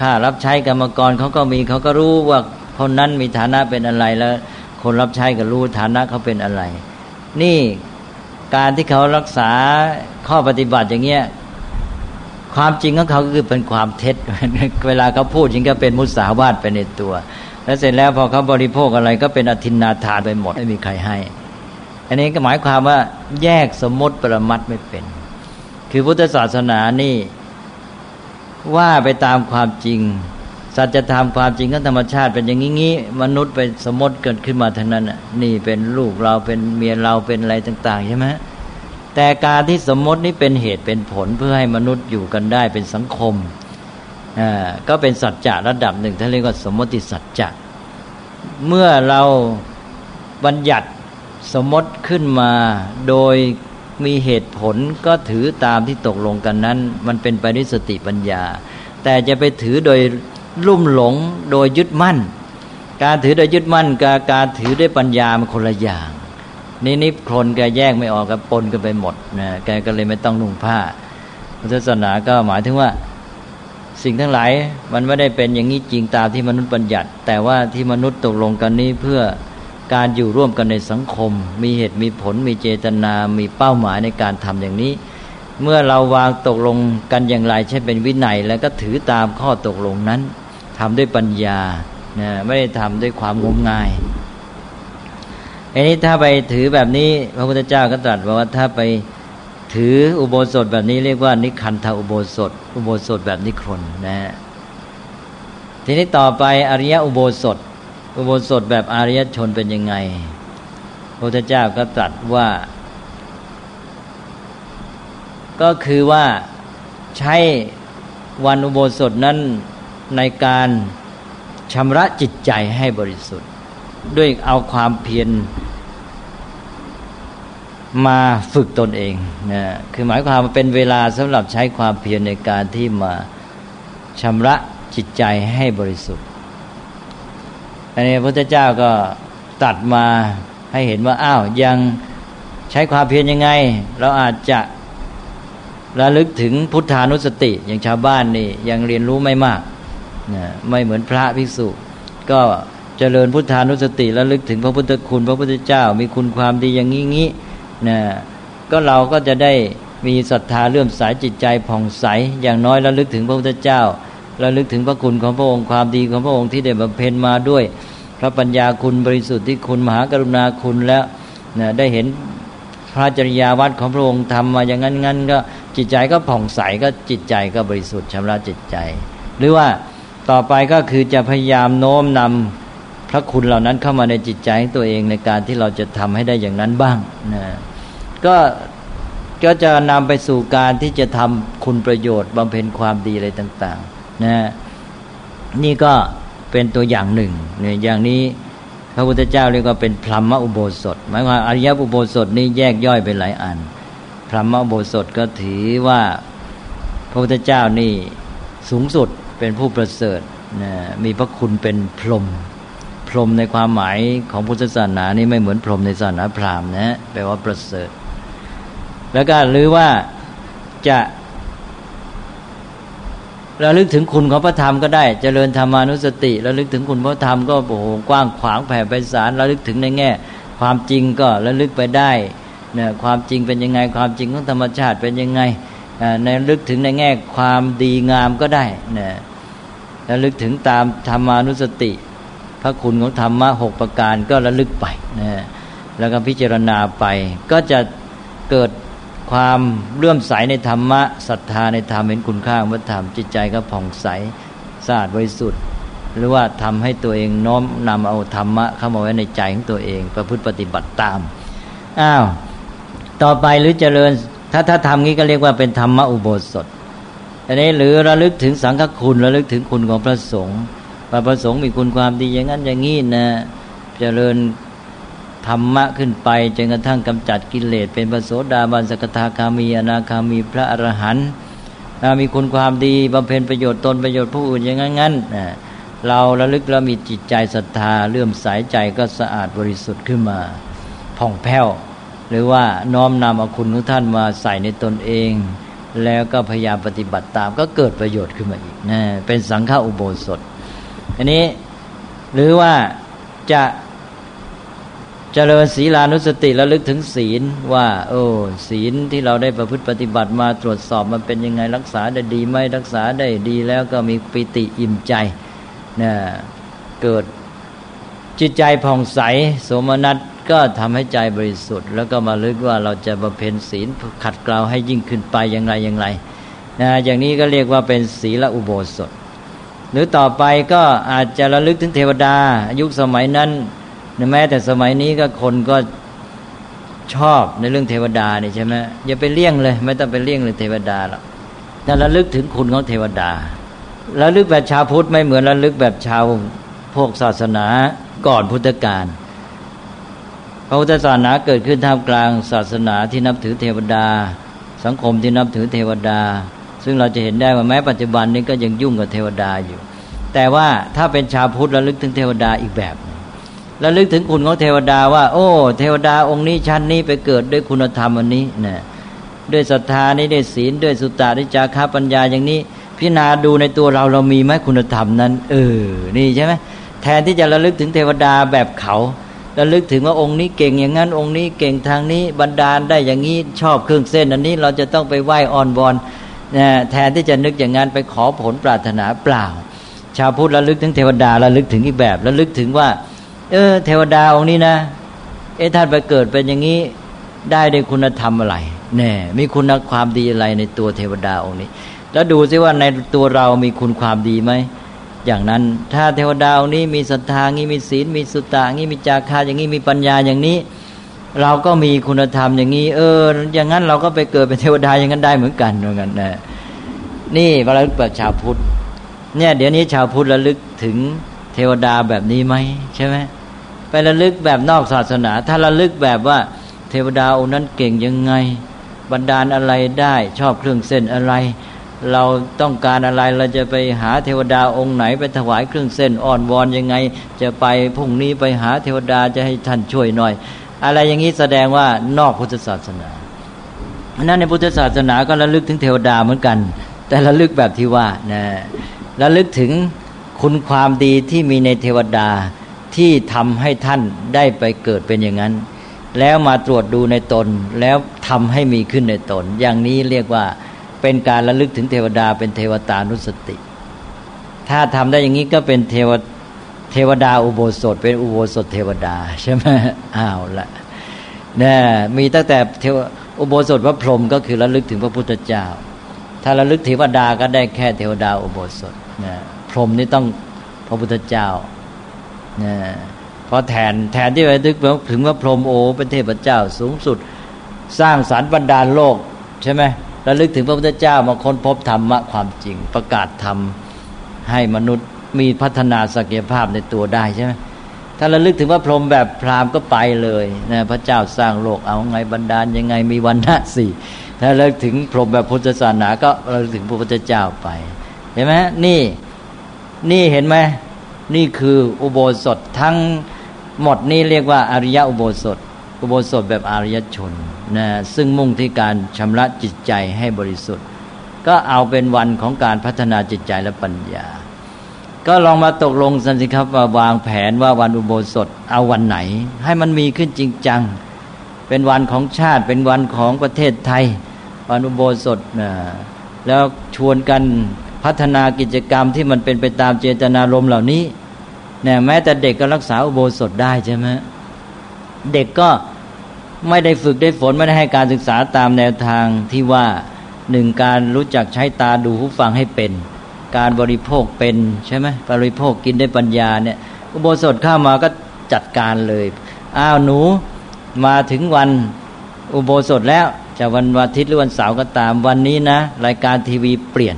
ค่ารับใช้กรรมกรเขาก็มีเขาก็รู้ว่าคนนั้นมีฐานะเป็นอะไรแล้ว คนรับใช้ก็รู้ฐานะเขาเป็นอะไร นี่การที่เขารักษาข้อปฏิบัติอย่างเงี้ยความจริงของเขาคือเป็นความเท็จ เวลาเขาพูดจริงก็เป็นมุสาวาทไปในตัว แล้วเสร็จแล้วพอเขาบริโภคอะไรก็เป็นอธินาทานไปหมดไม่มีใครให้ อันนี้ก็หมายความว่าแยกสมมติปรมัตไม่เป็น คือพุทธศาสนานี่ว่าไปตามความจริง สัจธรรมความจริงของธรรมชาติเป็นอย่างนี้มนุษย์ไปสมมติเกิดขึ้นมาทั้งนั้นนี่เป็นลูกเราเป็นเมียเราเป็นอะไรต่าง ๆ ใช่ไหมแต่การที่สมมตินี้เป็นเหตุเป็นผลเพื่อให้มนุษย์อยู่กันได้เป็นสังคมก็เป็นสัจจะระดับหนึ่งท่านเรียกว่าสมมติสัจจะเมื่อเราบัญญัติสมมติขึ้นมาโดยมีเหตุผลก็ถือตามที่ตกลงกันนั้น มันเป็นไปด้วยสติปัญญา แต่จะไปถือโดย ลุ่มหลงโดยยึดมั่น การถือโดยยึดมั่นกับการถือด้วยปัญญามันคนละอย่าง นี่นิพนแกแยกไม่ออกกับปนกันไปหมดนะแกก็เลยไม่ต้องนุ่งผ้าพุทธศาสนาก็หมายถึงว่าสิ่งทั้งหลายมันไม่ได้เป็นอย่างนี้จริงตามที่มนุษย์บัญญัติ แต่ว่าที่มนุษย์ตกลงกันนี้เพื่อการอยู่ร่วมกันในสังคม มีเหตุมีผล มีเจตนา มีเป้าหมายในการทำอย่างนี้ เมื่อเราวางตกลงกันอย่างไรใช่เป็นวินัยแล้วก็ถือตามข้อตกลงนั้น ทำด้วยปัญญานะไม่ได้ทำด้วยความงมงายอันนี้ถ้าไปถือแบบนี้พระพุทธเจ้าก็ตรัสว่าถ้าไปถืออุโบสถแบบนี้เรียกว่า นิคันธอุโบสถ อุโบสถแบบนิครนนะฮะทีนี้ต่อไปอริยอุโบสถ อุโบสถแบบอริยชนเป็นยังไงพระพุทธเจ้าก็ตรัสว่า ก็คือว่าใช้วันอุโบสถนั้น ในการชำระจิตใจให้บริสุทธิ์ ด้วยเอาความเพียรมาฝึกตนเองนะคือหมายความว่าเป็นเวลาสำหรับใช้ความเพียรในการที่มาชำระจิตใจให้บริสุทธิ์ อันนี้พระพุทธเจ้าก็ตัดมาให้เห็นว่าอ้าวยังใช้ความเพียรยังไง เราอาจจะระลึกถึงพุทธานุสติอย่างชาวบ้านนี่ยังเรียนรู้ไม่มาก นะไม่เหมือนพระภิกษุ ก็เจริญพุทธานุสติระลึกถึงพระพุทธคุณพระพุทธเจ้า มีคุณความดีอย่างนี้งี้นะก็เราก็จะได้มีศรัทธาเลื่อมสายจิตใจผ่องใส อย่างน้อยระลึกถึงพระพุทธเจ้าระลึกถึงพระคุณของพระองค์ความดีของพระองค์ที่ได้บำเพ็ญมาด้วย พระปัญญาคุณบริสุทธิ์ที่คุณมหากรุณาคุณแล้วนะได้เห็นพระจริยาวัดของพระองค์ทำมาอย่างนั้นงั้นก็จิตใจก็ผ่องใสก็จิตใจก็บริสุทธิ์ชำระจิตใจ หรือว่า ต่อไปก็คือจะพยายามโน้มนำพระคุณเหล่านั้นเข้ามาในจิตใจตัวเองในการที่เราจะทำให้ได้อย่างนั้นบ้างนะก็ก็จะนำไปสู่การที่จะทำคุณประโยชน์บำเพ็ญความดีอะไรต่างๆนะนี่ก็เป็นตัวอย่างหนึ่งเนี่ยอย่างนี้พระพุทธเจ้าเรียกว่าเป็นพรหมอุโบสถ หมายความอริยอุโบสถนี้แยกย่อยเป็นหลายอัน พระมโบสถก็ถือว่าพระพุทธเจ้านี่สูงสุด เป็นผู้ประเสริฐนะมีพระคุณเป็นพรหมพรหมในความหมายของพุทธศาสนานี่ไม่เหมือนพรหมในศาสนาพราหมณ์นะแปลว่าประเสริฐ แล้วก็หรือว่าจะระลึกถึงคุณของพระธรรมก็ได้จเจริญธรรมานุสติระลึกถึงคุณพระธรรมก็โอ้โหกว้างขวางแผ่ไพศาลระลึกถึงในแง่ ความจริงก็ระลึกไปได้เนี่ยความจริงเป็นยังไง ความจริงของธรรมชาติเป็นยังไงในลึกถึงในแง่ความดีงามก็ได้นะ ระลึกถึงตามธรรมานุสติ พระคุณของธรรมะหกประการก็ระลึกไปนะแล้วก็พิจารณาไป ก็จะเกิดความเลื่อมใสในธรรมะศรัทธาในธรรมเห็นคุณค่าของพระธรรมจิตใจก็ผ่องใสสะอาดบริสุทธิ์หรือว่าทำให้ตัวเองน้อมนำเอาธรรมะเข้ามาไว้ในใจของตัวเอง ประพฤติปฏิบัติตามอ้าวต่อไปหรือเจริญ ถ้าถ้าทำงี้ก็เรียกว่าเป็นธรรมะอุโบสถ อันนี้หรือระลึกถึงสังฆคุณระลึกถึงคุณของพระสงฆ์พระประสงค์มีคุณความดีอย่างนั้นอย่างนี้นะเจริญธรรมะขึ้นไปจนกระทั่งกำจัดกิเลสเป็นพระโสดาบันสกทาคามีอนาคามีพระอรหันต์มีคุณความดีบำเพ็ญประโยชน์ตนประโยชน์ผู้อื่นอย่างนั้นนเราระลึกแล้วมีจิตใจศรัทธาเลื่อมสายใจก็สะอาดบริสุทธิ์ขึ้นมาผ่องแผ้ว หรือว่าน้อมนำเอาคุณของท่านมาใส่ในตนเอง แล้วก็พยายามปฏิบัติตาม ก็เกิดประโยชน์ขึ้นมาอีกนะเป็นสังฆาอุโบสถ อันนี้หรือว่าจะเจริญศีลานุสติระลึกถึงศีลว่า โอ้ศีลที่เราได้ประพฤติปฏิบัติมาตรวจสอบมันเป็นยังไงรักษาได้ดีไหมรักษาได้ดีแล้วก็มีปิติอิ่มใจนะเกิดจิตใจผ่องใส สมนัตก็ทำให้ใจบริสุทธิ์ แล้วก็มาลึกว่าเราจะบำเพ็ญศีลขัดเกลาให้ยิ่งขึ้นไปอย่างไรอย่างไรนะอย่างนี้ก็เรียกว่าเป็นศีลอุโบสถ หรือต่อไปก็อาจจะระลึกถึงเทวดา ยุคสมัยนั้นแม้แต่สมัยนี้ก็คนก็ชอบในเรื่องเทวดานี่ใช่ไหมอย่าไปเลี่ยงเลย ไม่ต้องไปเลี่ยงเลยเทวดาหรอกแต่ระลึกถึงคุณของเทวดาระลึกแบบชาวพุทธไม่เหมือนระลึกแบบชาวพวกศาสนาก่อนพุทธกาล พระพุทธศาสนาเกิดขึ้นท่ามกลางศาสนาที่นับถือเทวดา สังคมที่นับถือเทวดา ซึ่งเราจะเห็นได้ว่าแม้ปัจจุบันนี้ก็ยังยุ่งกับเทวดาอยู่ แต่ว่าถ้าเป็นชาวพุทธระลึกถึงเทวดาอีกแบบระลึกถึงคุณของเทวดาว่า โอ้ เทวดาองค์นี้ชั้นนี้ไปเกิดด้วยคุณธรรมอันนี้นะด้วยศรัทธานี้ด้วยศีลด้วยสุตตาด้วยจาคาปัญญาอย่างนี้พิจารณาดูในตัวเราเรามีไหมคุณธรรมนั้น เออ นี่ใช่ไหมแทนที่จะระลึกถึงเทวดาแบบเขา ระลึกถึงว่าองค์นี้เก่งอย่างนั้นองค์นี้เก่งทางนี้บรรดาลได้อย่างนี้ชอบเครื่องเส้น อันนี้เราจะต้องไปไหว้อ่อนบอนนะแทนที่จะนึกอย่างนั้นไปขอผลปรารถนาเปล่า ชาวพุทธระลึกถึงเทวดาระลึกถึงอีกแบบระลึกถึงว่า เออ เทวดาองค์นี้นะ เอท่านไปเกิดเป็นอย่างนี้ได้ด้วยคุณธรรมอะไรแน่มีคุณความดีอะไรในตัวเทวดาองค์นี้ แล้วดูซิว่าในตัวเรามีคุณความดีไหม อย่างนั้น ถ้าเทวดาองนี้มีศรัทธางี้มีศีลมีสุตตางี้มีจาคาอย่างนี้มีปัญญาอย่างนี้ เราก็มีคุณธรรมอย่างนี้ เออ อย่างนั้นเราก็ไปเกิดเป็นเทวดาอย่างนั้นได้เหมือนกันเหมือนกันนะนี่ระลึกแบบชาวพุทธเนี่ย เดี๋ยวนี้ชาวพุทธระลึกถึงเทวดาแบบนี้ไหมใช่ไหมไประลึกแบบนอกศาสนา ถ้าระลึกแบบว่า เทวดาองค์นั้นเก่งยังไง บรรดาลอะไรได้ ชอบเครื่องเส้นอะไร เราต้องการอะไรเราจะไปหาเทวดาองค์ไหนไปถวายเครื่องเส้นอ่อนวอนยังไง จะไปพรุ่งนี้ไปหาเทวดาจะให้ท่านช่วยหน่อย อะไรอย่างนี้แสดงว่านอกพุทธศาสนานั้นในพุทธศาสนาก็ระลึกถึงเทวดาเหมือนกัน แต่ระลึกแบบที่ว่านะระลึกถึงคุณความดีที่มีในเทวดาที่ทำให้ท่านได้ไปเกิดเป็นอย่างนั้น แล้วมาตรวจดูในตนแล้วทำให้มีขึ้นในตน อย่างนี้เรียกว่า เป็นการระลึกถึงเทวดา เป็นเทวตานุสติ ถ้าทำได้อย่างนี้ก็เป็นเทวเทวดาอุโบสถ เป็นอุโบสถเทวดาใช่ไหมอ้าวละนี่มีตั้งแต่เทวอุโบสถพระพรหมก็คือระลึกถึงพระพุทธเจ้า ถ้าระลึกเทวดาก็ได้แค่เทวดาอุโบสถนะพรหมนี่ต้องพระพุทธเจ้านะพราะแทนแทนที่จะลึกถึงว่าพรหมโอเป็นเทพเจ้าสูงสุด สร้างสารบรรดาโลกใช่ไหม ระลึกถึงพระพุทธเจ้ามาค้นพบธรรมะความจริง ประกาศธรรมให้มนุษย์มีพัฒนาศักยภาพในตัวได้ใช่ไหมถ้าระลึกถึงพระพรหมแบบพราหมณ์ก็ไปเลยนะพระเจ้าสร้างโลกเอาไงบรรดาลยังไงมีวันณะสี่ถ้าระลึกถึงพรหมแบบพุทธศาสนาก็ระลึกถึงพระพุทธเจ้าไปเห็นไหมนี่นี่เห็นไหมนี่คืออุโบสถทั้งหมดนี่เรียกว่าอริยอุโบสถ อุโบสถแบบอริยชนนะซึ่งมุ่งที่การชำระจิตใจให้บริสุทธิ์ ก็เอาเป็นวันของการพัฒนาจิตใจและปัญญา ก็ลองมาตกลงสันสิครับว่าวางแผนว่าวันอุโบสถเอาวันไหน ให้มันมีขึ้นจริงจัง เป็นวันของชาติเป็นวันของประเทศไทย วันอุโบสถนะแล้วชวนกันพัฒนากิจกรรมที่มันเป็นไปตามเจตนารมณ์เหล่านี้เนี่ยแม้แต่เด็กก็รักษาอุโบสถได้ใช่ไหมเด็กก็ ไม่ได้ฝึกได้ฝนไม่ได้ให้การศึกษาตามแนวทางที่ว่าหนึ่งการรู้จักใช้ตาดูหูฟังให้เป็น การบริโภคเป็นใช่ไหมบริโภคกินได้ปัญญาเนี่ยอุโบสถเข้ามาก็จัดการเลยอ้าวหนูมาถึงวันอุโบสถแล้วจะวันวันอาทิตย์หรือวันเสาร์ก็ตามวันนี้นะ รายการทีวีเปลี่ยน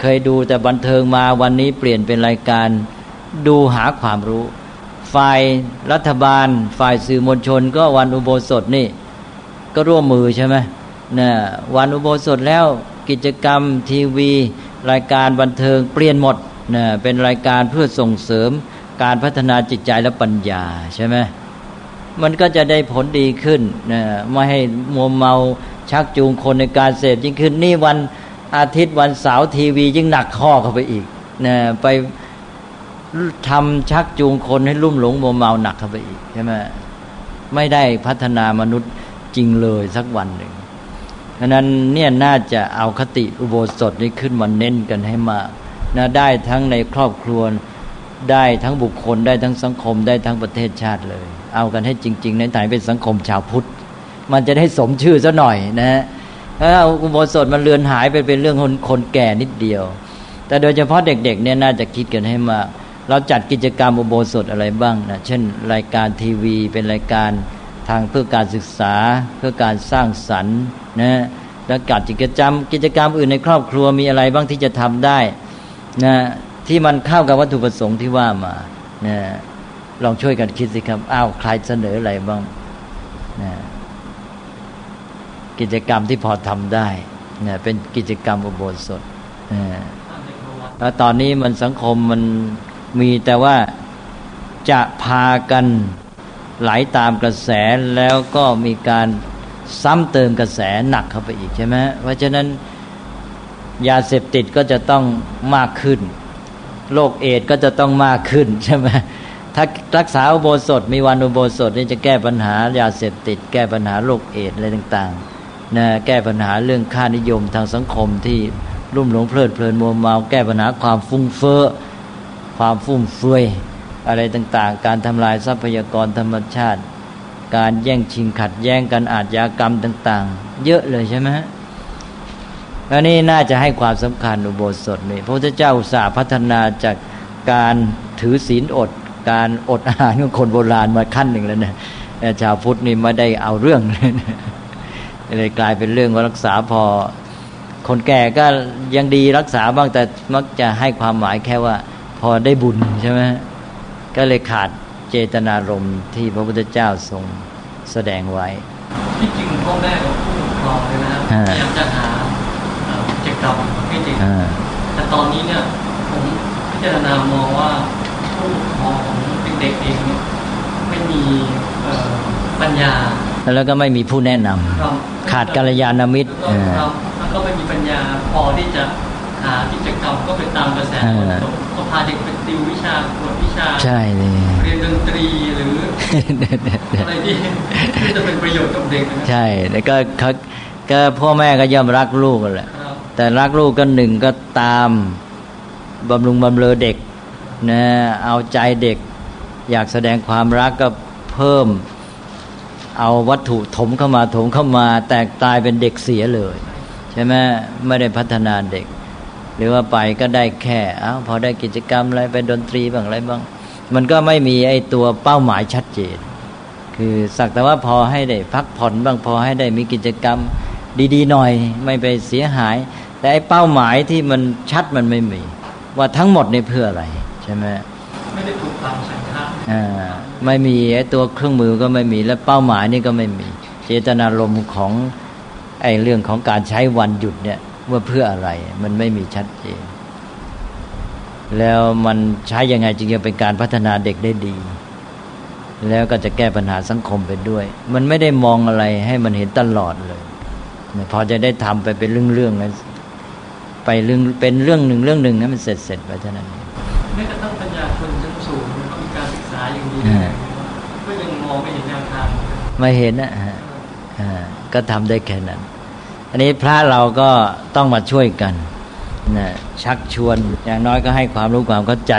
เคยดูแต่บันเทิงมาวันนี้เปลี่ยนเป็นรายการดูหาความรู้ ฝ่ายรัฐบาล ฝ่ายสื่อมวลชน ก็วันอุโบสถนี่ ก็ร่วมมือใช่ไหมนะวันอุโบสถแล้วกิจกรรมทีวี รายการบันเทิงเปลี่ยนหมดนะเป็นรายการเพื่อส่งเสริมการพัฒนาจิตใจและปัญญาใช่ไหมมันก็จะได้ผลดีขึ้นนะไม่ให้มัวเมาชักจูงคนในการเสพยิ่งขึ้นนี่วันอาทิตย์วันเสาร์ทีวียิ่งหนักข้อเข้าไปอีกนะไป ทำชักจูงคนให้ลุ่มหลงมัวเมาหนักเข้าไปอีกใช่ไหมไม่ได้พัฒนามนุษย์จริงเลยสักวันหนึ่งราะนั้นเนี่ยน่าจะเอาคติอุโบสถนี้ขึ้นมาเน้นกันให้มากนะได้ทั้งในครอบครัวได้ทั้งบุคคลได้ทั้งสังคมได้ทั้งประเทศชาติเลย เอากันให้จริง ๆ ในฐานเป็นสังคมชาวพุทธ มันจะได้สมชื่อซะหน่อยนะฮะถ้าอุโบสถมันเลือนหายไปเป็นเรื่องคนคนแก่นิดเดียว แต่โดยเฉพาะเด็กๆเนี่ยน่าจะคิดกันให้มาก เราจัดกิจกรรมอุโบสถอะไรบ้างนะเช่น รายการทีวีเป็นรายการทางเพื่อการศึกษาเพื่อการสร้างสรรค์นะแล้วกัดกิจกรรมกิจกรรมอื่นในครอบครัวมีอะไรบ้างที่จะทำได้นะที่มันเข้ากับวัตถุประสงค์ที่ว่ามานะลองช่วยกันคิดสิครับอ้าวใครเสนออะไรบ้างนะกิจกรรมที่พอทำได้นะเป็นกิจกรรมอุโบสถนะแล้วตอนนี้มันสังคมมัน มีแต่ว่าจะพากันไหลาตามกระแสแล้วก็มีการซ้ำเติมกระแสหนักเข้าไปอีกใช่ไหมเพราะฉะนั้นยาเสพติดก็จะต้องมากขึ้นโรคเอดก็จะต้องมากขึ้นใช่ไหมถ้ารักษาอุโบสถมีวันอุโบสถนี่จะแก้ปัญหายาเสพติด แก้ปัญหาโรคเอดอะไรต่างๆนะแก้ปัญหาเรื่องค่านิยมทางสังคมที่รุ่มหลงเพลิดเพลินมัวเมา แก้ปัญหาความฟุ้งเฟ้อ ความฟุ่มเฟือยอะไรต่างๆ การทำลายทรัพยากรธรรมชาติ การแย่งชิงขัดแย้งกันอาชญากรรมต่าง ๆ เยอะเลยใช่ไหมอันนี้น่าจะให้ความสำคัญอุโบสถนี่พระพุทธเจ้าอุตสาห์พัฒนาจากการถือศีลอด การอดอาหารของคนโบราณมาขั้นหนึ่งแล้วนะชาวพุทธนี่ไม่ได้เอาเรื่องเลยเลยกลายเป็นเรื่องว่ารักษาพอ คนแก่ก็ยังดีรักษาบ้างแต่มักจะให้ความหมายแค่ว่า พอได้บุญใช่ไหมก็เลยขาดเจตนารมณ์ที่พระพุทธเจ้าทรงแสดงไว้ที่จริงพ่อแม่กับผู้ปกครองเลยนะพยายามจะหากิจกรรมให้เด็กแต่ตอนนี้เนี่ยผมพิจารณามองว่าผู้ปกครองของเด็กเองเนี่ยไม่มีปัญญา แล้วก็ไม่มีผู้แนะนำขาดกัลยาณมิตรแล้วก็ไม่มีปัญญาพอที่จะ หากิจกรรมก็เป็นตามกระแสก็พาเด็กไปติววิชาตรวจวิชาใช่เลยเรียนดนตรีหรืออะไรที่ที่จะเป็นประโยชน์กับเด็กใช่ แล้วก็เขาก็พ่อแม่ก็ย่อมรักลูกกันแหละแต่รักลูกก็หนึ่งก็ตามบำรุงบำเรอเด็กนะเอาใจเด็ก อยากแสดงความรักก็เพิ่ม เอาวัตถุถมเข้ามาถมเข้ามา แต่กลายเป็นเด็กเสียเลย ใช่ไหมไม่ได้พัฒนาเด็ก หรือว่าไปก็ได้แค่อ้าวพอได้กิจกรรมอะไรไปดนตรีบ้างอะไรบ้าง มันก็ไม่มีไอ้ตัวเป้าหมายชัดเจน คือสักแต่ว่าพอให้ได้พักผ่อนบ้างพอให้ได้มีกิจกรรมดีๆหน่อย ไม่ไปเสียหาย แต่ไอ้เป้าหมายที่มันชัดมันไม่มี ว่าทั้งหมดในเพื่ออะไรใช่ไหมไม่ได้ถูกตามสัญชาติอ่าไม่มีไอ้ตัวเครื่องมือก็ไม่มีและเป้าหมายนี่ก็ไม่มี เจตนารมณ์ของไอ้เรื่องของการใช้วันหยุดเนี่ย ว่าเพื่ออะไร มันไม่มีชัดเจน แล้วมันใช้ยังไงจึงจะเป็นการพัฒนาเด็กได้ดี แล้วก็จะแก้ปัญหาสังคมไปด้วย มันไม่ได้มองอะไรให้มันเห็นตลอดเลยพอจะได้ทำไปเป็นเรื่องๆแล้วไปเรื่องเป็นเรื่องหนึ่งเรื่องหนึ่งนั้นมันเสร็จเสร็จไปเท่านั้นไม่กระทั่งปัญญาชนชั้นสูงเขามีการศึกษาอย่างดีก็ยังมองไม่เห็นแนวทางไม่เห็นนะฮะก็ทำได้แค่นั้น อันนี้พระเราก็ต้องมาช่วยกันนะชักชวนอย่างน้อยก็ให้ความรู้ความเข้าใจ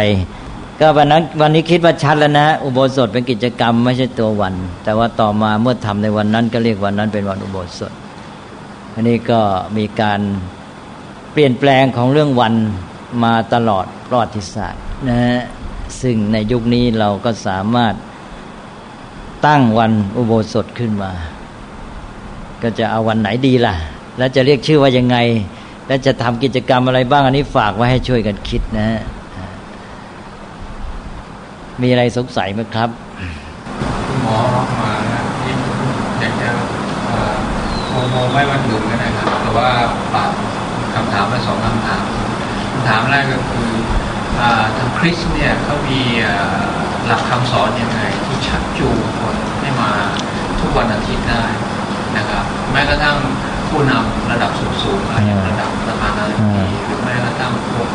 ก็วันนั้นวันนี้คิดว่าชัดแล้วนะ อุโบสถเป็นกิจกรรมไม่ใช่ตัววัน แต่ว่าต่อมาเมื่อทำในวันนั้นก็เรียกวันนั้นเป็นวันอุโบสถ อันนี้ก็มีการเปลี่ยนแปลงของเรื่องวันมาตลอดประวัติศาสตร์นะฮะซึ่งในยุคนี้เราก็สามารถตั้งวันอุโบสถขึ้นมา ก็จะเอาวันไหนดีล่ะ แล้วจะเรียกชื่อว่ายังไง และจะทำกิจกรรมอะไรบ้างอันนี้ฝากไว้ให้ช่วยกันคิดนะฮะมีอะไรสงสัยไหมครับหมอมานะที่อยากจะโมโมไม่วันหยุดก็ได้ครับแต่ว่าฝากคำถามมาสองคำถามคำถามแรกก็คือทางคริสเนี่ยเขามีหลักคำสอนยังไงที่ชักจูงคนให้มาทุกวันอาทิตย์ได้นะครับ แม้กระทั่ง ผู้นำระดับสูงๆอะไรระดับประธานาธิบดีหรือแม้กระทั่งพวก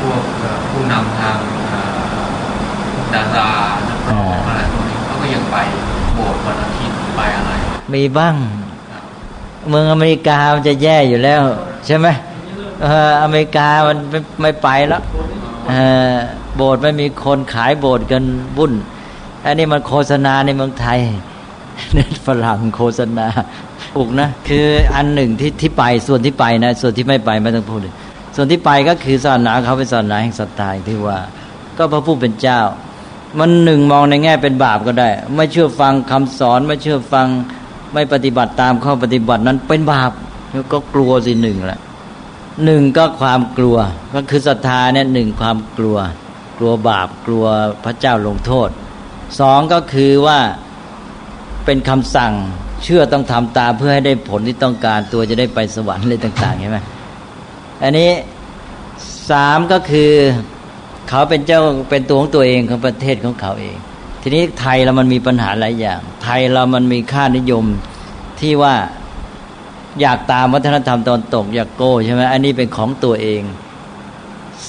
พวกผู้นำทางดารานักร้องอะไรพวกนี้เขาก็ยังไปโบสถ์วันอาทิตย์ไปอะไร มีบ้าง เมืองอเมริกามันจะแย่อยู่แล้ว ใช่ไหมเอออเมริกามันไม่ไปแล้วเออโบสถ์ไม่มีคนขายโบสถ์กันบุ่นอันนี้มันโฆษณาในเมืองไทยเน็ตฝรั่งโฆษณา อุกนะ คืออันหนึ่งที่ที่ไปส่วนที่ไปนะ ส่วนที่ไม่ไปไม่ต้องพูดเลยส่วนที่ไปก็คือศาสนาเขาเป็นศาสนาแห่งศรัทธาที่ว่า ก็พระผู้เป็นเจ้า มันหนึ่งมองในแง่เป็นบาปก็ได้ ไม่เชื่อฟังคำสอน ไม่เชื่อฟังไม่ปฏิบัติตามข้อปฏิบัตินั้นเป็นบาปแล้วก็กลัวสิหนึ่งแหละหนึ่งก็ความกลัวก็คือศรัทธาเนี่ยหนึ่งความกลัว กลัวบาปกลัวพระเจ้าลงโทษสองก็คือว่าเป็นคำสั่ง เชื่อต้องทำตามเพื่อให้ได้ผลที่ต้องการตัวจะได้ไปสวรรค์อะไรต่างๆใช่ไหมอันนี้สามก็คือเขาเป็นเจ้าเป็นตัวของตัวเองของประเทศของเขาเอง ทีนี้ไทยเรามันมีปัญหาหลายอย่าง ไทยเรามันมีค่านิยมที่ว่าอยากตามวัฒนธรรมตอนตก อยากโก้ใช่ไหมอันนี้เป็นของตัวเอง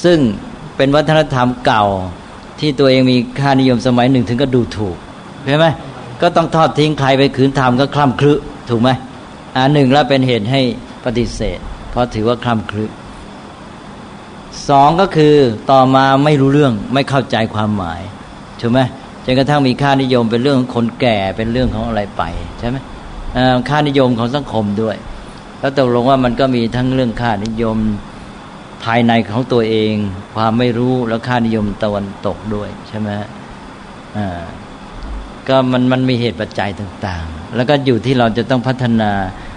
ซึ่งเป็นวัฒนธรรมเก่าที่ตัวเองมีค่านิยมสมัยหนึ่งถึงก็ดูถูกใช่ไหม ก็ต้องทอดทิ้งใครไปขืนทำก็คล่ำคลึถูกไหมอันหนึ่งแล้วเป็นเหตุให้ปฏิเสธ เพราะถือว่าคล่ำคลึสองก็คือต่อมาไม่รู้เรื่องไม่เข้าใจความหมายถูกไหมจนกระทั่งมีค่านิยมเป็นเรื่องของคนแก่เป็นเรื่องของอะไรไปใช่ไหมค่านิยมของสังคมด้วย แล้วตกลงว่ามันก็มีทั้งเรื่องค่านิยมภายในของตัวเอง ความไม่รู้แล้วค่านิยมตะวันตกด้วยใช่ไหมอ่า ก็มันมันมีเหตุปัจจัยต่างๆ แล้วก็อยู่ที่เราจะต้องพัฒนา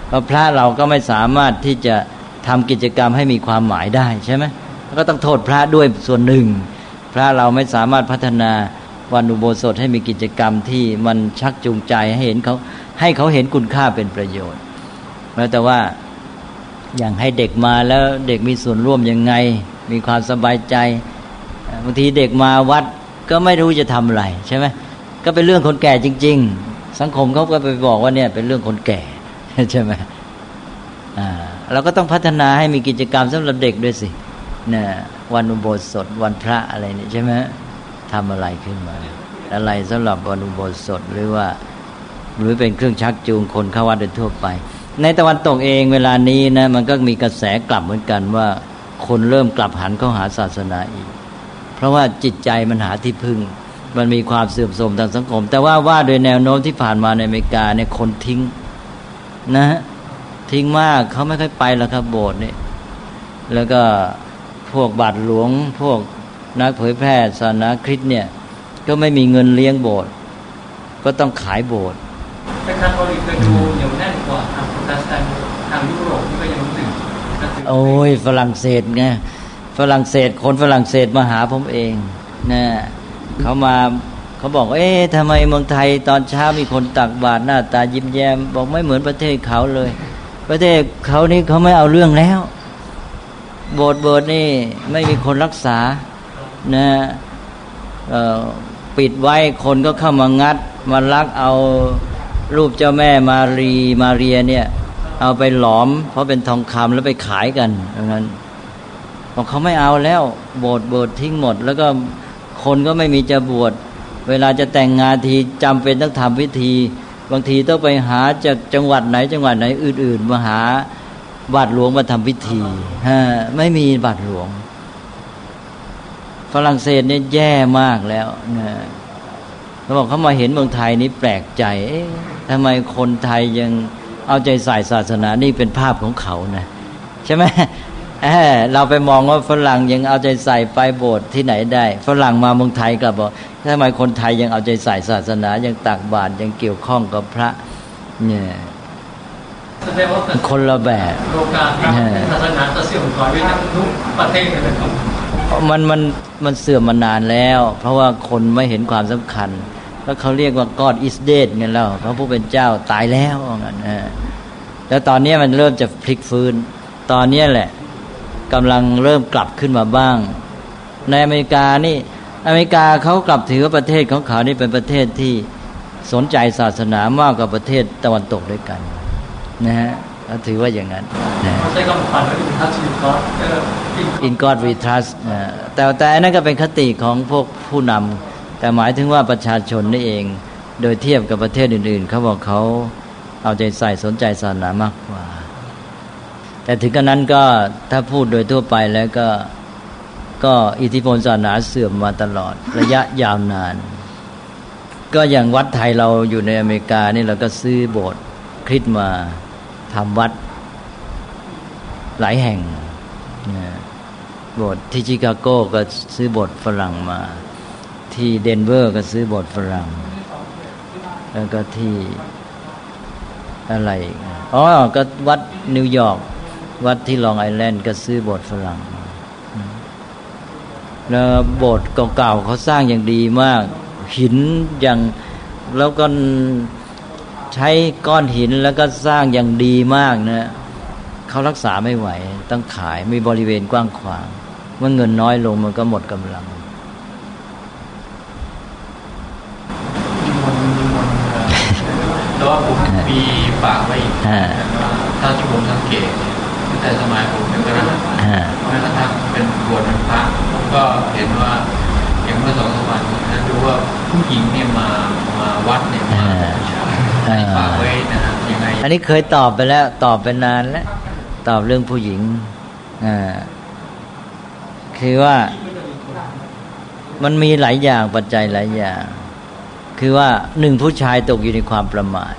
เพราะพระเราก็ไม่สามารถที่จะทำกิจกรรมให้มีความหมายได้ใช่ไหมก็ต้องโทษพระด้วยส่วนหนึ่ง พระเราไม่สามารถพัฒนาวันอุโบสถให้มีกิจกรรมที่มันชักจูงใจให้เห็นเขาให้เขาเห็นคุณค่าเป็นประโยชน์แล้วแต่ว่าอย่างให้เด็กมาแล้วเด็กมีส่วนร่วมยังไง มีความสบายใจบางทีเด็กมาวัดก็ไม่รู้จะทำอะไรใช่ไหม ก็เป็นเรื่องคนแก่จริง ๆ สังคมเขาก็ไปบอกว่าเนี่ย เป็นเรื่องคนแก่ใช่ไหมอ่าเราก็ต้องพัฒนาให้มีกิจกรรมสำหรับเด็กด้วยสิเนี่ยวันอุโบสถวันพระอะไรนี่ใช่ไหมทำอะไรขึ้นมา อะไรสำหรับวันอุโบสถหรือว่า หรือเป็นเครื่องชักจูงคนเข้าวัดโดยทั่วไป ในตะวันตกเองเวลานี้นะมันก็มีกระแสกลับเหมือนกันว่า คนเริ่มกลับหันเข้าหาศาสนาอีก เพราะว่าจิตใจมันหาที่พึ่ง มันมีความเสื่อมโทรมทางสังคม แต่ว่าว่าโดยแนวโน้มที่ผ่านมาในอเมริกาเนี่ยคนทิ้ง นะทิ้งมากเขาไม่ค่อยไปแล้วครับโบสถ์เนี่ยแล้วก็พวกบาทหลวง พวกนักเผยแพร่ศาสนาคริสต์เนี่ย ก็ไม่มีเงินเลี้ยงโบสถ์ก็ต้องขายโบสถ์แต่คาทอลิกจะดูเหนียวแน่นกว่าทางโปรเตสแตนต์ทางยุโรปที่ก็ยังรู้สึกโอ้ยฝรั่งเศสไงฝรั่งเศสคนฝรั่งเศสมาหาผมเองนะ เขามาเขาบอก เอ๊ะทำไมเมืองไทยตอนเช้ามีคนตักบาตรหน้าตายิ้มแย้ม บอกไม่เหมือนประเทศเขาเลย ประเทศเขานี่เขาไม่เอาเรื่องแล้ว โบสถ์โบสถ์นี่ไม่มีคนรักษานะปิดไว้คนก็เข้ามางัด มาลักเอารูปเจ้าแม่มารีมาเรียเนี่ย เอาไปหลอม เพราะเป็นทองคำแล้วไปขายกันดังนั้นบอกเขาไม่เอาแล้ว โบสถ์โบสถ์ทิ้งหมด แล้วก็ คนก็ไม่มีจะบวชเวลาจะแต่งงานทีจำเป็นต้องทำพิธี บางทีต้องไปหาจากจังหวัดไหนจังหวัดไหนอื่น ๆมาหาบาทหลวงมาทำพิธีฮะไม่มีบาทหลวง ฝรั่งเศสเนี่ยแย่มากแล้วนะเขาบอกเขามาเห็นเมืองไทยนี้แปลกใจทำไมคนไทยยังเอาใจใส่ศาสนานี่เป็นภาพของเขานะใช่ไหม เเราไปมองว่าฝรั่งยังเอาใจใส่ไปโบสถ์ที่ไหนได้ ฝรั่งมาเมืองไทยกลับบอกทำไมคนไทยยังเอาใจใส่ศาสนา ยังตักบาตรยังเกี่ยวข้องกับพระ เนี่ยคนละแบบโลกาศาสนาจะเสื่อมถอยไปทั้งทุกประเทศเลยครับมันมันมันเสื่อมมานานแล้ว เพราะว่าคนไม่เห็นความสำคัญแล้วเขาเรียกว่า God is dead เงี้ยแล้วพระผู้เป็นเจ้าตายแล้วงั้นแล้วตอนนี้มันเริ่มจะพลิกฟื้น ตอนนี้แหละ กำลังเริ่มกลับขึ้นมาบ้าง ในอเมริกานี่อเมริกาเขากลับถือว่าประเทศของเขานี่เป็นประเทศที่สนใจศาสนามากกว่าประเทศตะวันตกด้วยกัน นะฮะเขาถือว่าอย่างนั้นนะใช้คำขวัญว่าอินทัชอินกอดอินกอดวีทัสแต่แต่นั่นก็เป็นคติของพวกผู้นำแต่หมายถึงว่าประชาชนนี่เอง โดยเทียบกับประเทศอื่น ๆเขาบอกเขาเอาใจใส่สนใจศาสนามากกว่า แต่ถึงกระนั้นก็ถ้าพูดโดยทั่วไปแล้วก็ก็อิทธิพลศาสนาเสื่อมมาตลอด ระยะยาวนาน ก็อย่างวัดไทยเราอยู่ในอเมริกานี่เราก็ซื้อโบสถ์คริสต์มาทำวัดหลายแห่งโบสถ์ที่ชิคาโกก็ซื้อโบสถ์ฝรั่งมา ที่เดนเวอร์ก็ซื้อโบสถ์ฝรั่ง แล้วก็ที่อะไรอ๋อก็วัดนิวยอร์ก วัดที่ลองไอแลนด์ก็ซื้อโบสถ์ฝรั่งแล้วโบสถ์เก่าๆเขาสร้างอย่างดีมาก หินอย่างแล้วก็ใช้ก้อนหินแล้วก็สร้างอย่างดีมากนะเขารักษาไม่ไหว ต้องขายมีบริเวณกว้างขวางเมื่อเงินน้อยลงมันก็หมดกำลังแต่ว่าผมมีฝากไว้ถ้าที่ผมสังเกต แต่สมัยผมเป็นคณะแม้กระทั่งเป็นบวชเป็นพระผมก็เห็นว่าอย่างเมื่อสองสามวันนะดูว่าผู้หญิงเนี่ยมามาวัดเนี่ยมาฝากไว้นะฮะยังไงอันนี้เคยตอบไปแล้ว ตอบไปนานแล้วตอบเรื่องผู้หญิงอ่าคือว่ามันมีหลายอย่างปัจจัยหลายอย่าง คือว่าหนึ่งผู้ชายตกอยู่ในความประมาท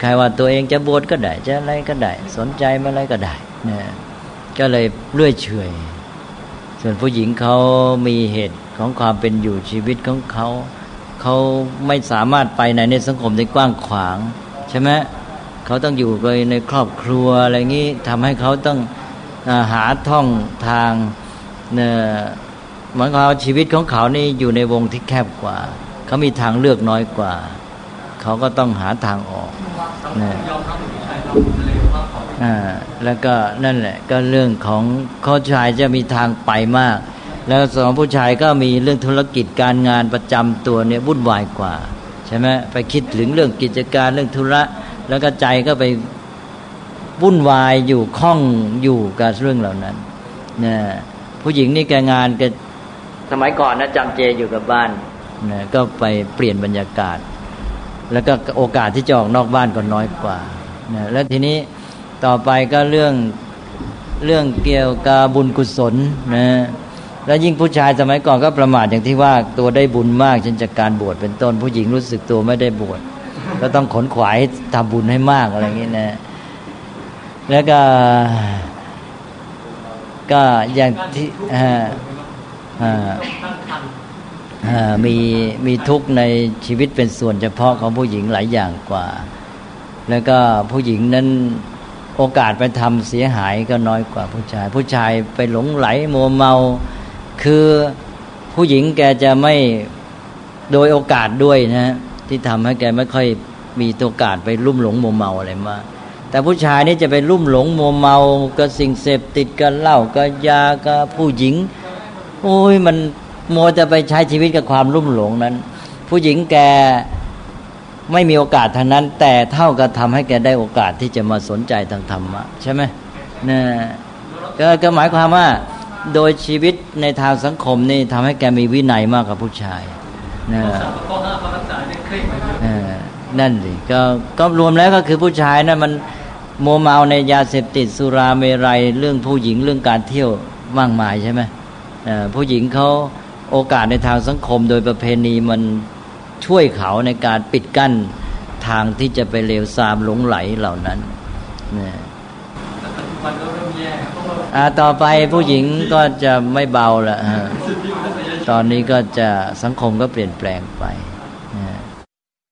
ใครว่าตัวเองจะบวชก็ได้ จะอะไรก็ได้ สนใจมาอะไรก็ได้นะก็เลยเลื่อยเฉยส่วนผู้หญิงเขามีเหตุของความเป็นอยู่ชีวิตของเขาเขาไม่สามารถไปในในสังคมได้กว้างขวาง ใช่ไหมเขาต้องอยู่ในครอบครัวอะไรงี้ทำให้เขาต้องหาท่องทางเนี่ยเหมือนเขาชีวิตของเขานี่อยู่ในวงที่แคบกว่า เขามีทางเลือกน้อยกว่า เขาก็ต้องหาทางออกนะอ่าแล้วก็นั่นแหละ ก็เรื่องของข้อชายจะมีทางไปมาก แล้วสองผู้ชายก็มีเรื่องธุรกิจการงานประจำตัวเนี่ยวุ่นวายกว่าใช่ไหมไปคิดถึงเรื่องกิจการเรื่องธุระ แล้วก็ใจก็ไปวุ่นวายอยู่ข้องอยู่กับเรื่องเหล่านั้นนะผู้หญิงนี่แกงานก็สมัยก่อนนะจำเจอยู่กับบ้านนะก็ไปเปลี่ยนบรรยากาศ แล้วก็โอกาสที่จะออกนอกบ้านก็น้อยกว่านะแล้วทีนี้ต่อไปก็เรื่องเรื่องเกี่ยวกับบุญกุศลนะแล้วยิ่งผู้ชายสมัยก่อนก็ประมาทอย่างที่ว่าตัวได้บุญมากเช่นจากการบวชเป็นต้นผู้หญิงรู้สึกตัวไม่ได้บวชก็ต้องขนขวายทำบุญให้มากอะไรอย่างนี้นะแล้วก็ ก็อย่างที่อ่าอ่า มีมีทุกข์ในชีวิตเป็นส่วนเฉพาะของผู้หญิงหลายอย่างกว่า แล้วก็ผู้หญิงนั้นโอกาสไปทำเสียหายก็น้อยกว่าผู้ชาย ผู้ชายไปหลงไหลมัวเมา คือผู้หญิงแกจะไม่โดยโอกาสด้วยนะ ที่ทำให้แกไม่ค่อยมีโอกาสไปลุ่มหลงมัวเมาอะไรมาแต่ผู้ชายนี่จะไปลุ่มหลงมัวเมากับสิ่งเสพติดกับเหล้ากับยากับผู้หญิง โอ้ยมัน โมจะไปใช้ชีวิตกับความลุ่มหลงนั้น ผู้หญิงแกไม่มีโอกาสทางนั้น แต่เท่ากับทำให้แกได้โอกาสที่จะมาสนใจทางธรรมะใช่ไหมนะก็ก็หมายความว่า โดยชีวิตในทางสังคมนี่ทำให้แกมีวินัยมากกว่าผู้ชายนะนั่นสิก็ก็รวมแล้วก็คือผู้ชายนะมันโมเมาในยาเสพติดสุราเมรัยเรื่องผู้หญิงเรื่องการเที่ยวมากมายใช่ไหมผู้หญิงเขา โอกาสในทางสังคมโดยประเพณีมันช่วยเขาในการปิดกั้นทางที่จะไปเลวทรามหลงไหลเหล่านั้นนะอ่าต่อไปผู้หญิงก็จะไม่เบาละตอนนี้ก็จะสังคมก็เปลี่ยนแปลงไป